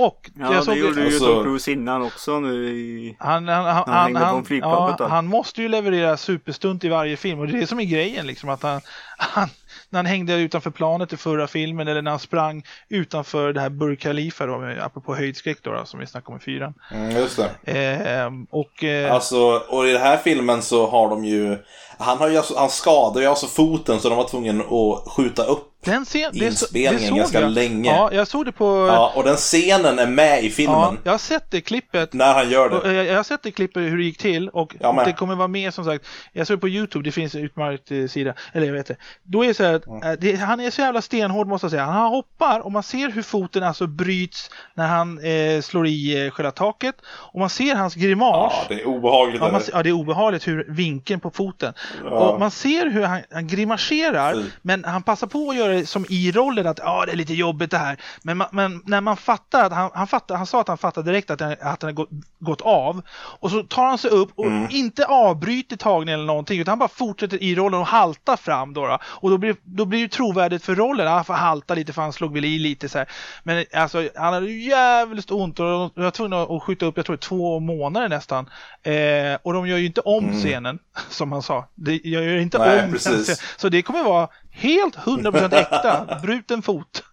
Och ja, jag såg det gjorde ju alltså, Tom Cruise innan också nu i... Han, han, han, han, han, ja, han måste ju leverera superstunt i varje film och det är det som är grejen liksom att han, han när han hängde utanför planet i förra filmen eller när han sprang utanför det här Burj Khalifa då, apropå höjdskräck då, då som vi snackade om i fyran. Mm, just det. Eh, och, eh... Alltså, och i den här filmen så har de ju, han, har ju alltså, han skadade ju alltså foten så de var tvungna att skjuta upp den scen, det, inspelningen det ganska jag. länge. Ja, jag såg det på... Ja, och den scenen är med i filmen. Ja, jag har sett det klippet. När han gör det. Jag, jag har sett det klippet hur det gick till och det kommer vara med som sagt. Jag såg det på YouTube, det finns en utmärkt eh, sida. Eller jag vet det. Då är det så här att mm. det, han är så jävla stenhård måste jag säga. Han hoppar och man ser hur foten alltså bryts när han eh, slår i eh, själva taket. Och man ser hans grimas. Ja, det är obehagligt. Ja, man, ja, det är obehagligt hur vinkeln på foten. Ja. Och man ser hur han, han grimaserar, Fy. men han passar på att göra det som i rollen att ja, det är lite jobbigt det här. Men, men när man fattar att han, han, fattar, han sa att han fattade direkt att, den, att den gått, gått av. Och så tar han sig upp och mm. inte avbryter tagningen eller någonting utan han bara fortsätter i rollen och haltar fram då. då. Och då blir, då blir det trovärdigt för rollen. Han får halta lite för han slog väl i lite så här. Men alltså han hade jävligt ont och jag var tvungen att skjuta upp, jag tror två månader nästan. Eh, och de gör ju inte om mm. scenen som han sa. Det, jag gör inte Nej, om precis. Så det kommer vara helt 100% äkta, bruten fot.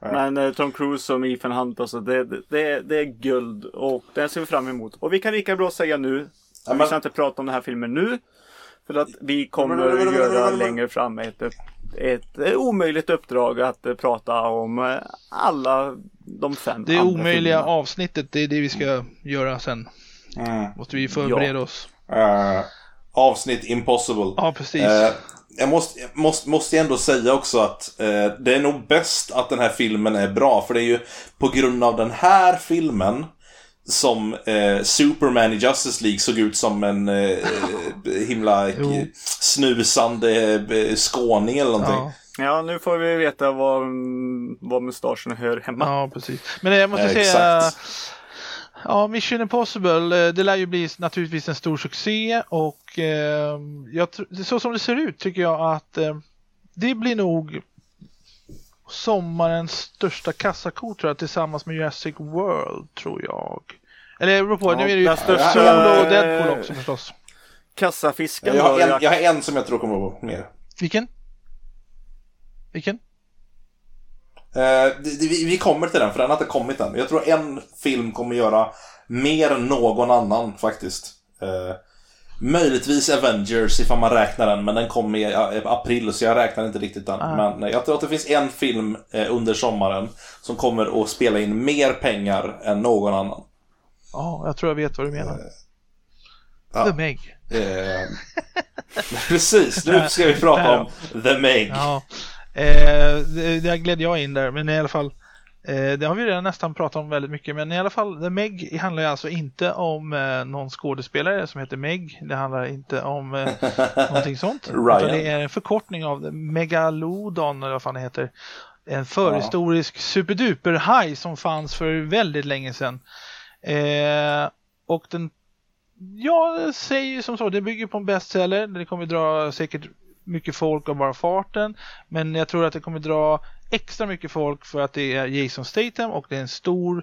Men eh, Tom Cruise som Ethan Hunt alltså, det, det, det är guld och det ser vi fram emot. Och vi kan lika bra säga nu, ja, men... vi ska inte prata om den här filmen nu. För att vi kommer att göra längre fram ett, ett, ett omöjligt uppdrag att eh, prata om eh, alla de fem Det omöjliga filmerna. avsnittet, det är det vi ska göra sen. Mm. Måste vi förbereda ja. oss. Uh, avsnitt impossible. Ja, precis. Uh, jag måste, måste, måste ändå säga också att uh, det är nog bäst att den här filmen är bra. För det är ju på grund av den här filmen som eh, Superman i Justice League såg ut som en eh, himla snusande eh, skåning eller någonting. Ja. Ja, nu får vi veta var, var mustaschen hör hemma. Ja, precis. Men jag måste eh, säga, Ja, Mission Impossible, eh, det lär ju bli naturligtvis en stor succé och eh, jag, så som det ser ut tycker jag att eh, det blir nog sommarens största kassako tror jag tillsammans med Jurassic World tror jag. Eller det beror på, ja, nu är det ju största... och Deadpool också förstås. Kassafisken jag har, en, jag har en som jag tror kommer att vara mer. Vilken? Vilken? Eh, vi, kommer till den, för den har inte kommit än. Jag tror en film kommer göra mer än någon annan faktiskt. Eh, möjligtvis Avengers ifall man räknar den, men den kommer i april så jag räknar inte riktigt den. Ah. Men jag tror att det finns en film eh, under sommaren som kommer att spela in mer pengar än någon annan. Ja, jag tror jag vet vad du menar. Ja. The Meg. precis, nu ska vi prata om The Meg. Ja. Eh, det, det gled jag in där, men i alla fall. Eh, det har vi redan nästan pratat om väldigt mycket, men i alla fall, The Meg handlar alltså inte om eh, någon skådespelare som heter Meg. Det handlar inte om eh, någonting sånt. Utan det är en förkortning av Megalodon, eller vad fan det heter. En förhistorisk ja. superduper-haj som fanns för väldigt länge sedan. Eh, och den, jag säger som så, det bygger på en bestseller. Det kommer dra säkert mycket folk av bara farten. Men jag tror att det kommer dra extra mycket folk för att det är Jason Statham och det är en stor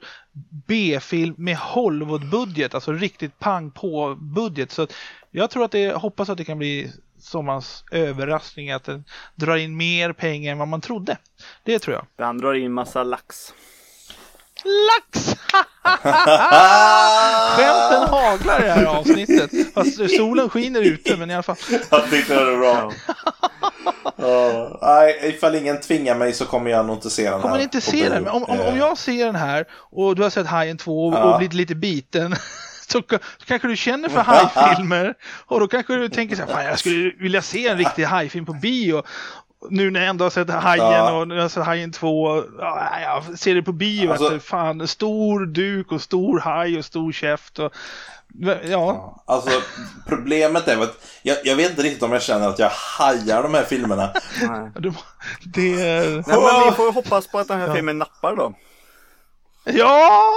B-film med Hollywood-budget, alltså riktigt pang på budget. Så jag tror att det, hoppas att det kan bli sommarens överraskning att den drar in mer pengar än vad man trodde. Det tror jag. Den drar in massa lax. Lax! Skämten haglar i det här avsnittet. Fast solen skiner ute, men i alla fall. Jag tyckte det var bra. uh, nej, ifall ingen tvingar mig så kommer jag nog inte se den kommer här. inte se den? Om, om, om jag ser den här och du har sett Hajen 2 och, ja. och blivit lite biten. Så, så kanske du känner för hajfilmer och då kanske du tänker så här, jag skulle vilja se en riktig hajfilm på bio nu när jag ändå har sett Hajen ja. och nu har jag sett Hajen 2. Ja, jag ser det på bio. Alltså, att, fan, stor duk och stor haj och stor käft. Och, ja. ja. Alltså problemet är att jag, jag, vet inte riktigt om jag känner att jag hajar de här filmerna. Nej. det... Nej, men vi får hoppas på att den här ja. filmen nappar då. Ja!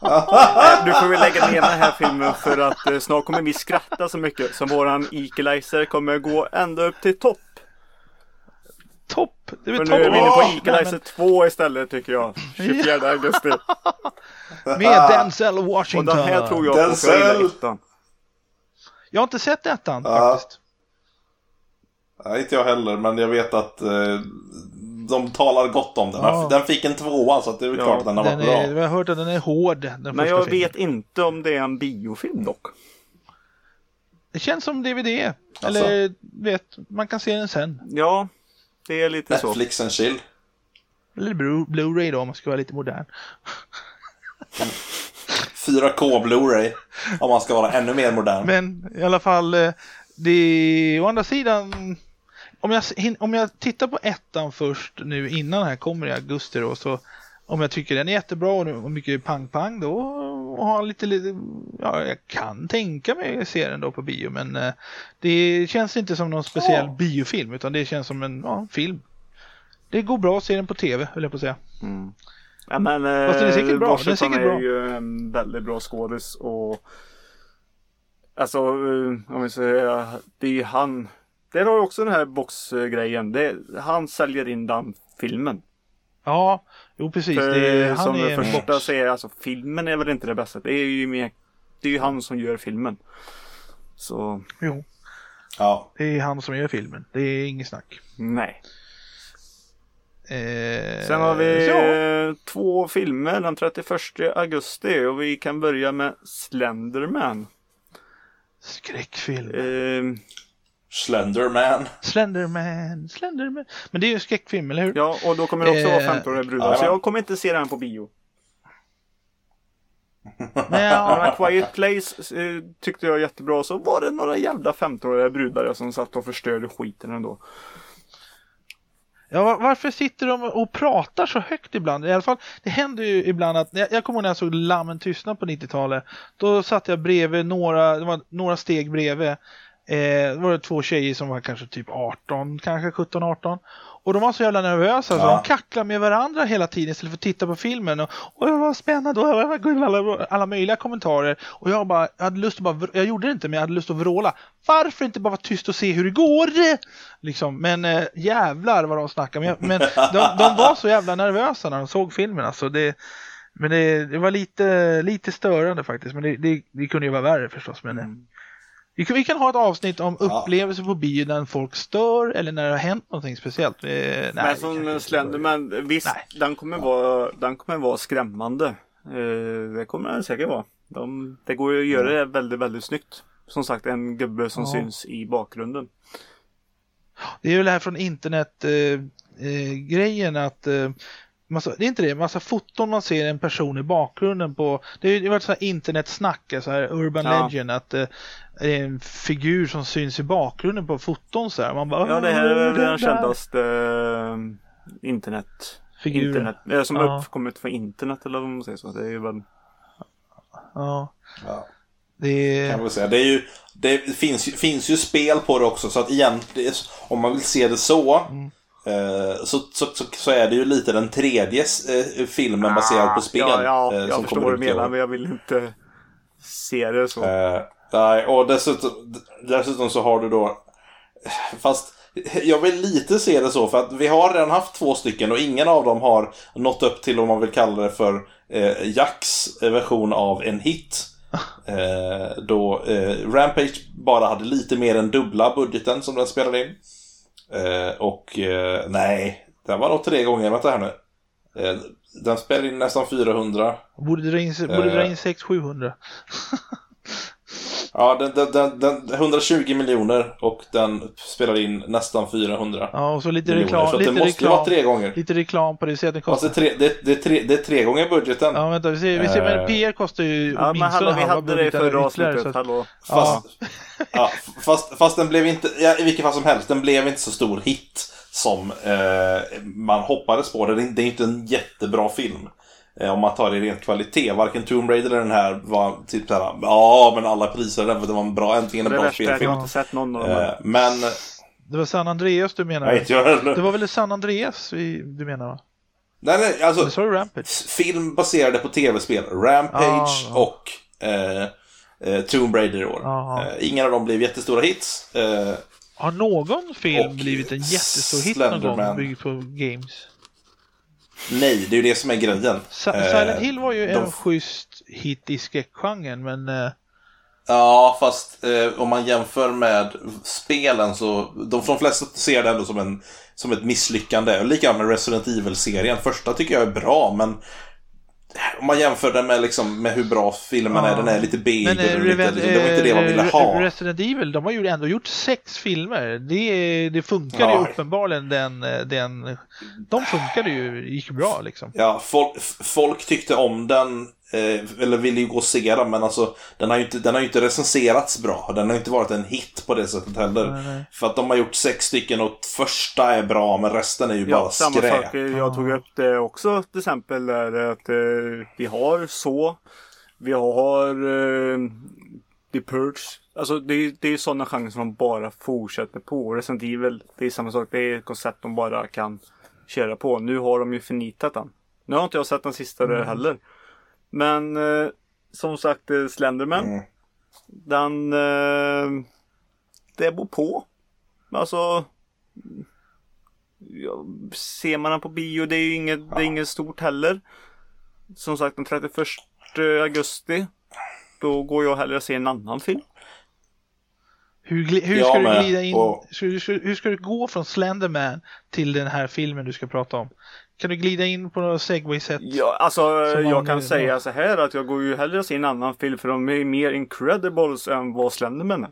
du får vi lägga ner den här filmen för att eh, snart kommer vi skratta så mycket så våran equalizer kommer gå ända upp till topp topp! Det är För nu är vi inne på Equalizer 2 istället tycker jag. 24 augusti. Med Denzel Washington. Och den här tror jag Denzel. ettan. Jag har inte sett ettan ja. faktiskt. Nej, inte jag heller, men jag vet att eh, de talar gott om den. Ja. Den fick en tvåa så det är ja, klart att den har varit bra. Jag har hört att den är hård. Den men jag filmen. vet inte om det är en biofilm dock. Det känns som DVD. Alltså. Eller vet, man kan se den sen. Ja, det är lite Netflix så. Netflix and chill. Eller Blu-ray då om man ska vara lite modern. 4K Blu-ray om man ska vara ännu mer modern. Men i alla fall, eh, det är å andra sidan om jag, om jag tittar på ettan först nu innan här kommer i augusti då så om jag tycker den är jättebra och mycket pang-pang då har lite, lite, ja jag kan tänka mig se den då på bio men eh, det känns inte som någon speciell ja. biofilm utan det känns som en ja, film. Det går bra att se den på tv höll jag på att säga. Mm. Ja men Fast den är säkert bra. Den är, säkert är bra. ju en väldigt bra skådis och Alltså eh, om vi säger det är ju han Det har också den här boxgrejen. Det, han säljer in den filmen. Ja, jo precis. För, det som är det första box. säger alltså filmen är väl inte det bästa. Det är ju mer Det är ju han som gör filmen. Så. Jo. Ja. Det är han som gör filmen. Det är inget snack. Nej. Eh, Sen har vi ja. två filmer den 31 augusti och vi kan börja med Slenderman. Skräckfilm. Eh, Slenderman. Slenderman, Slenderman. Men det är ju en skräckfilm, eller hur? Ja, och då kommer det också vara 15-åriga eh, brudar. Så jag kommer inte se den på bio. Men Quiet Place eh, tyckte jag jättebra. Så var det några jävla 15-åriga brudar som satt och förstörde skiten ändå. Ja, varför sitter de och pratar så högt ibland? I alla fall, det händer ju ibland att, jag, jag kommer ihåg när jag såg Lammen tystna på 90-talet. Då satt jag bredvid några, det var några steg bredvid. Eh, var det två tjejer som var kanske typ 18, kanske 17, 18. Och de var så jävla nervösa ja. så de kacklade med varandra hela tiden istället för att titta på filmen. Och, och var spännande och alla, alla möjliga kommentarer. Och jag bara, jag hade lust att bara, jag gjorde det inte men jag hade lust att vråla. Varför inte bara vara tyst och se hur det går? Liksom, men äh, jävlar vad de snackade. Men, men de, de, var så jävla nervösa när de såg filmen alltså. Det, men det, det var lite, lite störande faktiskt. Men det, det, det kunde ju vara värre förstås. Men, mm. Vi kan, vi kan ha ett avsnitt om upplevelser på bio när folk stör eller när det har hänt någonting speciellt. Eh, nej, men som Slenderman, visst nej. den kommer, vara, den kommer vara skrämmande. Eh, det kommer den säkert vara. De, det går ju att göra det väldigt, väldigt snyggt. Som sagt en gubbe som ja. syns i bakgrunden. Det är väl det här från internet eh, eh, grejen att eh, Massa, det är inte det, massa foton man ser en person i bakgrunden på. Det har ju varit så här internetsnack, så här urban ja. legend, att eh, det är en figur som syns i bakgrunden på foton så här. Man bara, ja, det här är den kändaste uh, internet. Figuren. Internet, äh, som ja. uppkommit från internet eller vad man säger så. Det är ju väl... Ja. ja. Det... Kan man säga. Det, är ju, det finns, finns ju spel på det också så att egentligen, om man vill se det så, mm. Eh, så, så, så, så, är det ju lite den tredje eh, filmen baserad på spel. Ja, ja eh, jag förstår vad du menar men jag vill inte se det så. nej, och dessutom, dessutom så har du då, fast jag vill lite se det så för att vi har redan haft två stycken och ingen av dem har nått upp till vad man vill kalla det för eh, Jacks version av en hit. Eh, då eh, Rampage bara hade lite mer än dubbla budgeten som den spelade in. Eh, och eh, nej, den var nog tre gånger. Vänta här nu. Eh, den spelade in nästan 400. Borde dra in, borde dra in 600-700. ja, den, den, den, den, 120 miljoner och den spelade in nästan 400 Ja, och så lite reklam. Så lite det måste reklam, vara tre gånger. Lite reklam på det. Så att det, kostar. Alltså, det, det, det, är tre, det är tre gånger budgeten. Ja, vänta. Vi ser, vi ser, men PR kostar ju ja, halva budgeten. Vi hade det i förra avsnittet. Hallå. Fast, ja. Ja, fast, fast den blev inte, ja, i vilket fall som helst, den blev inte så stor hit som eh, man hoppades på. Det, det är inte en jättebra film. Eh, om man tar det i rent kvalitet. Varken Tomb Raider eller den här var typ såhär, ja men alla priser den för det var en bra, äntligen en bra spelfilm. Jag har inte sett någon av dem. Eh, men... Det var San Andreas du menar? Nej, jag... Det var väl San Andreas du menar va? Nej, nej, alltså. Rampage. Film baserade på tv-spel. Rampage ah, och eh, eh, Tomb Raider i år. Eh, ingen av dem blev jättestora hits. Eh, har någon film blivit en jättestor hit någon gång byggd på games? Nej, det är ju det som är grejen. Sa eh, Silent Hill var ju de... en schysst hit i skräckgenren, men... Eh... Ja, fast eh, om man jämför med spelen så, de, de flesta ser det ändå som, en, som ett misslyckande. Likadant med Resident Evil-serien. Första tycker jag är bra, men om man jämför den med, liksom, med hur bra filmen ja. är, den är lite B. Men äh, lite, liksom, det var inte det man ville ha. Resident Evil, de har ju ändå gjort sex filmer. Det, det funkade ja. ju uppenbarligen den, den, de funkade ju, gick bra liksom. Ja, folk, folk tyckte om den Eh, eller ville ju gå och se den, men alltså den har ju inte, den har inte recenserats bra. Den har inte varit en hit på det sättet heller. Nej, nej. För att de har gjort sex stycken och första är bra, men resten är ju ja, bara samma skräp. Samma sak, jag tog upp det också till exempel där att eh, vi har så. Vi har eh, The Purge. Alltså det, det är sådana genrer som de bara fortsätter på. Resident Evil, det är samma sak. Det är ett koncept de bara kan köra på. Nu har de ju förnitat den. Nu har inte jag sett den sista mm. heller. Men eh, som sagt eh, Slenderman. Mm. Den... Eh, det beror på. Alltså... Ja, ser man den på bio, det är ju inget, ja. det är inget stort heller. Som sagt den 31 augusti. Då går jag hellre och ser en annan film. Hur, hur ska du glida in, och... hur, hur, ska du gå från Slenderman till den här filmen du ska prata om? Kan du glida in på något segway-sätt? Ja, alltså jag kan säga så här att jag går ju hellre se en annan film för de är mer incredibles än vad Slenderman är.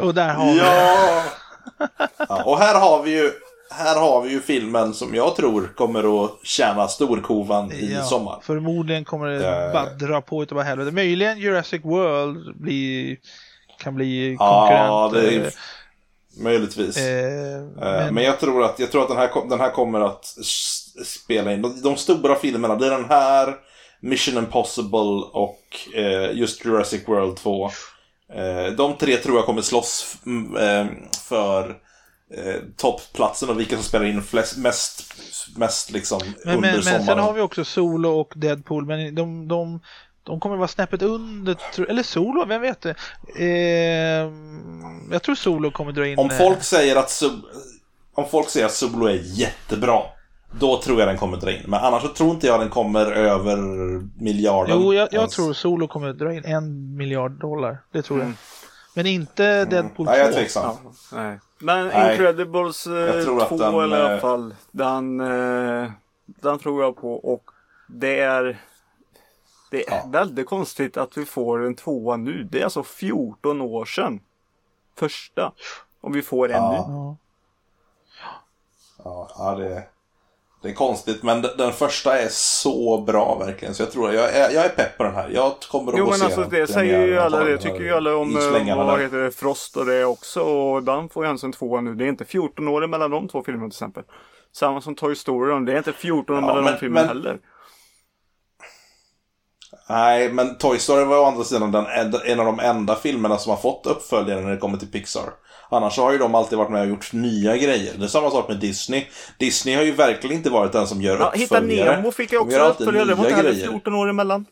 och där har ja. vi ja, Och här har vi ju här har vi ju filmen som jag tror kommer att tjäna storkovan i ja, sommar. Förmodligen kommer det uh, bara dra på utav helvete. Möjligen Jurassic World blir, kan bli konkurrent. Ja, det är, Möjligtvis. Eh, eh, men... men... jag tror att, jag tror att den, här, den här kommer att spela in. De, de stora filmerna, det är den här, Mission Impossible och eh, just Jurassic World 2. Eh, de tre tror jag kommer slåss eh, för eh, toppplatsen och vilka som spelar in flest, mest, mest liksom men, under men, sommaren. Men sen har vi också Solo och Deadpool, men de, de de kommer vara snäppet under, eller Solo, vem vet det? Eh, jag tror Solo kommer dra in... Om folk säger att, om folk säger att Solo är jättebra, då tror jag den kommer dra in. Men annars så tror inte jag den kommer över miljarden. Jo, jag, jag tror Solo kommer dra in en miljard dollar. Det tror mm. jag. Men inte mm. Deadpool 2. Nej, jag är tveksam. Ja, nej. Men nej. Incredibles 2 eh, i alla fall. Den, eh, den tror jag på och det är det är ja. väldigt konstigt att vi får en tvåa nu. Det är alltså 14 år sedan. Första. Om vi får en ja. nu. Ja, ja det, det är konstigt. Men den, första är så bra verkligen. Så jag tror jag är, jag är pepp på den här. Jag kommer att jo, gå men alltså, Det säger ju alla. Det tycker ju alla om eh, vad heter det, Frost och det också. Och den får ju ens en tvåa nu. Det är inte 14 år mellan de två filmerna till exempel. Samma som Toy Story. Det är inte 14 år ja, mellan men, de filmerna men, heller. Nej, men Toy Story var å andra sidan den, en av de enda filmerna som har fått uppföljare när det kommer till Pixar. Annars har ju de alltid varit med och gjort nya grejer. Det är samma sak med Disney. Disney har ju verkligen inte varit den som gör ja, uppföljare. Hitta Nemo fick jag också uppföljare. Det var inte heller 14 år emellan.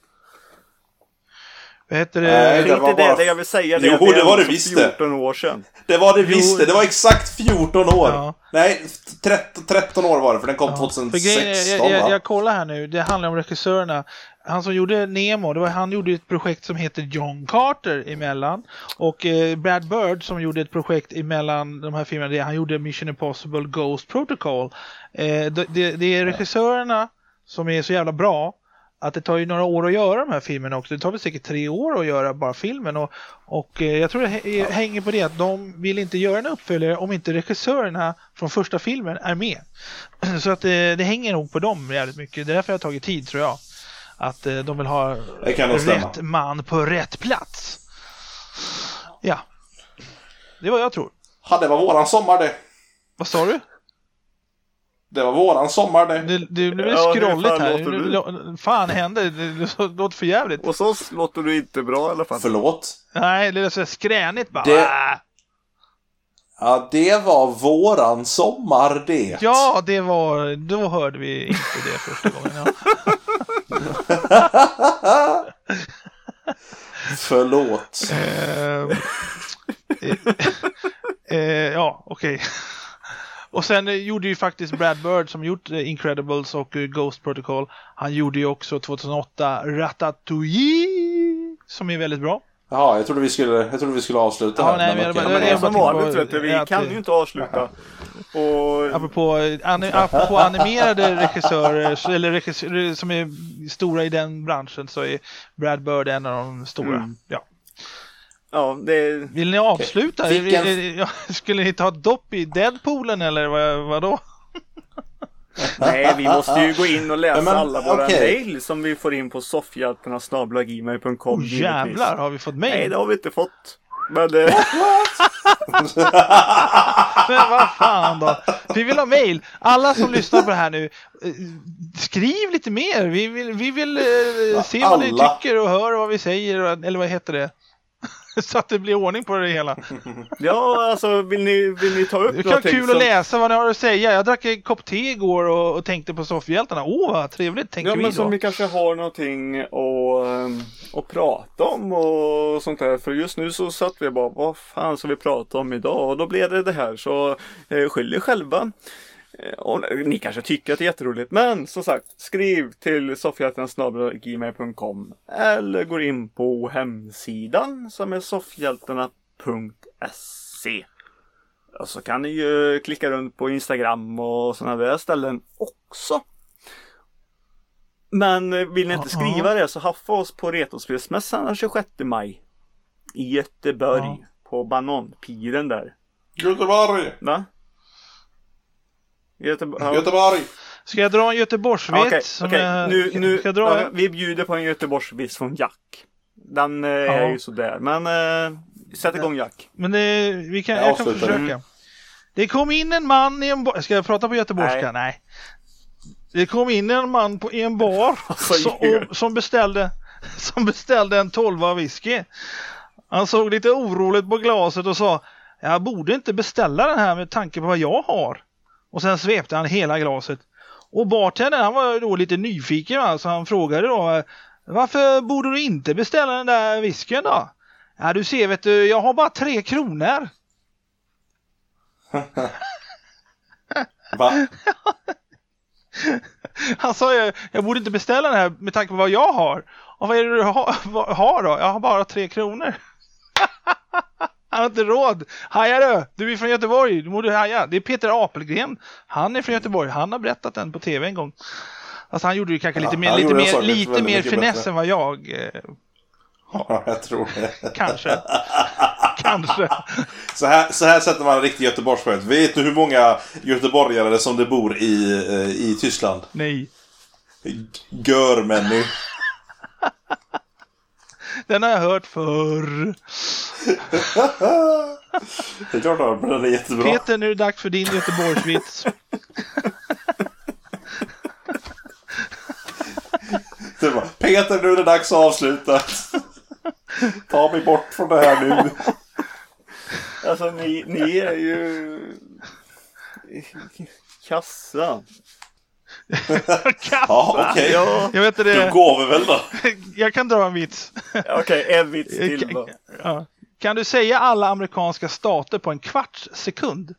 Vad heter det? Nej, det var bara... det, jag vill säga det. Jo, det, det var det visst 14 år sedan. Det var det visst det. var exakt 14 år. Ja. Nej, 13, 13 år var det, för den kom ja. 2016 jag, jag, jag, kollar här nu, det handlar om regissörerna han som gjorde Nemo, det var, han gjorde ett projekt som heter John Carter emellan. Och eh, Brad Bird som gjorde ett projekt emellan de här filmerna, han gjorde Mission Impossible Ghost Protocol. Eh, det, det, det, är regissörerna som är så jävla bra att det tar ju några år att göra de här filmerna också. Det tar väl säkert tre år att göra bara filmen och, och eh, jag tror det hänger på det att de vill inte göra en uppföljare om inte regissörerna från första filmen är med. Så att det, det hänger nog på dem jävligt mycket. Det är därför det har tagit tid tror jag att eh, de vill ha rätt man på rätt plats. Ja, det vad jag tror. Ja, det var våran sommar det. Vad sa du? Det var våran sommar det. Det, det blev ja, scrolligt här. Låter fan hände? Det låter för jävligt. Och så låter du inte bra i alla fall. Förlåt? Nej, det låter skränigt bara. Det... Ja, det var våran sommar det. Ja, det var, då hörde vi inte det första gången. Ja. Förlåt. Ehm, eh, eh, ja, okej. Okay. Och sen gjorde ju faktiskt Brad Bird som gjort Incredibles och Ghost Protocol. Han gjorde ju också 2008 Ratatouille som är väldigt bra. Ja, jag trodde vi skulle, jag trodde vi skulle avsluta ja, här. Nej, men, men, det är som vanligt vet du, vi kan ju inte avsluta. Och... Apropå, ani, apropå animerade regissörer, eller regissörer som är stora i den branschen så är Brad Bird en av de stora. Mm. Ja. Ja, det... Vill ni avsluta? Vilken... Skulle ni ta dopp i Deadpoolen eller vad, vadå? Nej, vi måste ju gå in och läsa men, alla våra okay. mejl som vi får in på soffhjältarna snabla.gmail.com. Oh, jävlar, har vi fått mejl? Nej, det har vi inte fått. Men, det... men vad fan då? Vi vill ha mejl. Alla som lyssnar på det här nu, eh, skriv lite mer. Vi vill, vi vill eh, se vad ni tycker och hör vad vi säger. Eller vad heter det? så att det blir ordning på det hela. ja, alltså vill ni, vill ni ta upp Det kan kul som... att läsa vad ni har att säga. Jag drack en kopp te igår och, och tänkte på soffhjältarna. Åh, vad trevligt tänker ja, vi. Ja, men som ni kanske har någonting att, ehm, att prata om och sånt där. För just nu så satt vi bara, vad fan ska vi prata om idag? Och då blev det det här. Så eh, skyll er själva. Eh, och ni kanske tycker att det är jätteroligt, men som sagt, skriv till soffhjältarna.gmail.com eller gå in på hemsidan som är soffhjältarna.se. Och så kan ni ju klicka runt på Instagram och sådana där ställen också. Men vill ni inte skriva det så haffa oss på Retrospelsmässan den 26 maj. I Göteborg. Ja. På Bananpiren där. Göteborg! Va? Göteborg. Göteborg. Ska jag dra en Göteborgsvits? Okej, okay, okay. nu, nu jag dra... ja, vi bjuder på en Göteborgsvits från Jack. Den eh, ja. är ju sådär, men eh, sätt igång Jack. Men det, vi kan, jag, jag kan försöka. Mm. Det kom in en man i en bar. Ska jag prata på göteborgska? Nej. Nej. Det kom in en man på, i en bar som, och, som, beställde, som beställde en tolva whisky. Han såg lite oroligt på glaset och sa Jag borde inte beställa den här med tanke på vad jag har. Och sen svepte han hela glaset. Och bartendern han var då lite nyfiken så han frågade då Varför borde du inte beställa den där whiskyn då? Ja du ser vet du, jag har bara tre kronor. Va? Han sa ju, jag borde inte beställa den här med tanke på vad jag har. Och vad är det du har, har då? Jag har bara tre kronor. Han har inte råd. Hajar du? Du är från Göteborg. Du borde haja. Det är Peter Apelgren. Han är från Göteborg. Han har berättat den på tv en gång. Alltså han gjorde ju kanske lite mer, lite mer, lite mer finess än vad jag eh, Ja, jag tror det. Kanske. Kanske. Så här, så här sätter man en riktig Göteborgsskämt. Vet du hur många göteborgare som det bor i, eh, i Tyskland? Nej. Görmänny. Den har jag hört förr. det är klart att den är jättebra. Peter, nu är det dags för din Göteborgsvits. Peter, nu är det dags att avsluta. Ta mig bort från det här nu. Alltså ni, ni är ju kassa. Kassa? Ja, okej. Okay. Ja. Jag vet det. Då går vi väl då. Jag kan dra en vits. Okej, okay, en vits till då. Ja. Kan du säga alla amerikanska stater på en kvarts sekund?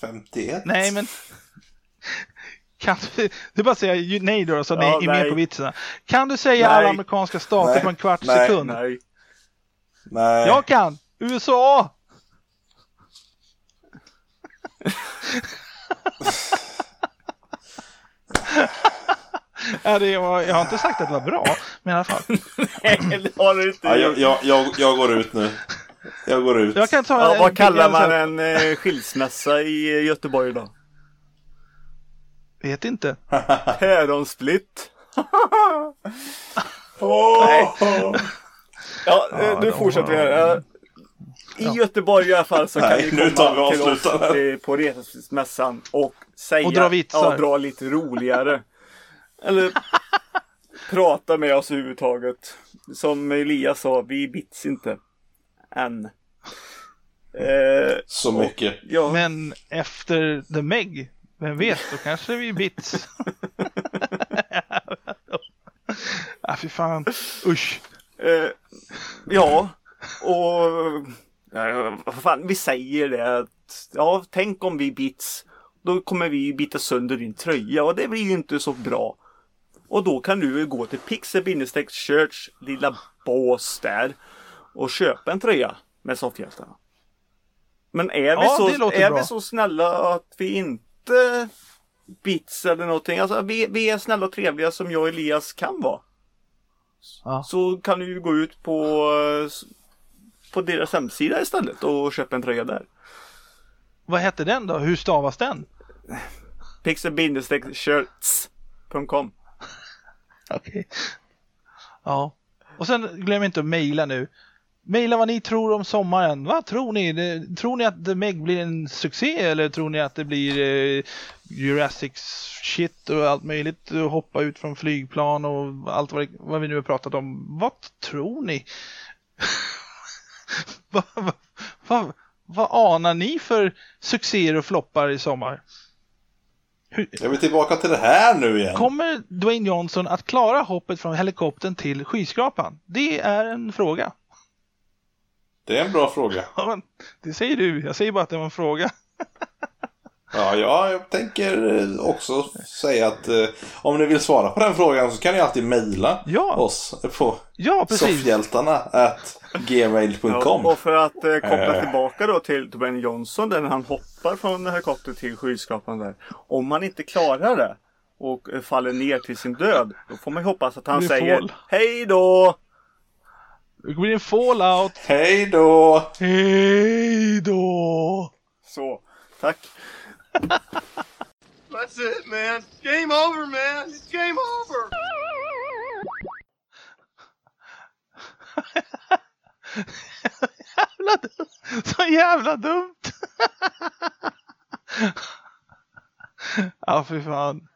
51? Nej, men... Kan du, du bara säga nej då, så ja, ni är med på vitsen. Kan du säga nej. alla amerikanska stater nej. på en kvarts nej. sekund? Nej. Nej. Jag kan! USA! ja, det var, jag har inte sagt att det var bra, men i alla fall. Nej, det har du inte ja, jag, jag, jag, jag, går ut nu. Jag går ut. Jag kan ta ja, vad kallar man en eh, skilsmässa i Göteborg då? Vet inte. Päronsplitt. oh. Ja, ja, nu fortsätter vi här. I ja. Göteborg i alla fall så kan Nej, ni komma till oss på Resmässan och säga och dra vitsar. Ja, dra lite roligare. Eller prata med oss överhuvudtaget. Som Elias sa, vi bits inte. Än. Eh, så mycket. Och, ja. Men efter The Meg, vem vet, då kanske vi bits. ah, fy fan, usch. Eh, ja, och vad fan, vi säger det att ja, tänk om vi bits. Då kommer vi bita sönder din tröja och det blir ju inte så bra. Och då kan du gå till Pixel Church lilla bås där och köpa en tröja med soffhjältarna. Men är, vi, ja, så, är vi så snälla att vi inte bits eller någonting. Alltså vi, vi är snälla och trevliga som jag och Elias kan vara. Ja. Så kan du ju gå ut på, på deras hemsida istället och köpa en tröja där. Vad hette den då? Hur stavas den? pixel-shirts.com Okej. Okay. Ja. Och sen glöm inte att mejla nu. Mejla vad ni tror om sommaren. Vad tror ni? Tror ni att The Meg blir en succé eller tror ni att det blir eh, Jurassic shit och allt möjligt? Och hoppa ut från flygplan och allt vad, vad vi nu har pratat om. Vad tror ni? vad, vad, vad, vad anar ni för succéer och floppar i sommar? Hur... Jag vill tillbaka till det här nu igen. Kommer Dwayne Johnson att klara hoppet från helikoptern till skyskrapan? Det är en fråga. Det är en bra fråga. Ja, det säger du. Jag säger bara att det var en fråga. Ja, jag tänker också säga att eh, om ni vill svara på den frågan så kan ni alltid mejla ja. oss på ja, soffhjältarna gmail.com. Ja, och för att eh, koppla eh. tillbaka då till Dwayne Johnson där han hoppar från helikopter till skyskrapan där. Om man inte klarar det och eh, faller ner till sin död, då får man ju hoppas att han säger fall. Hej då! Det blir en fallout. Hej då! Hej då! Så, tack. That's it man. Game over man. It's game over. jävla dumt. Så jävla dumt. ja, fy fan.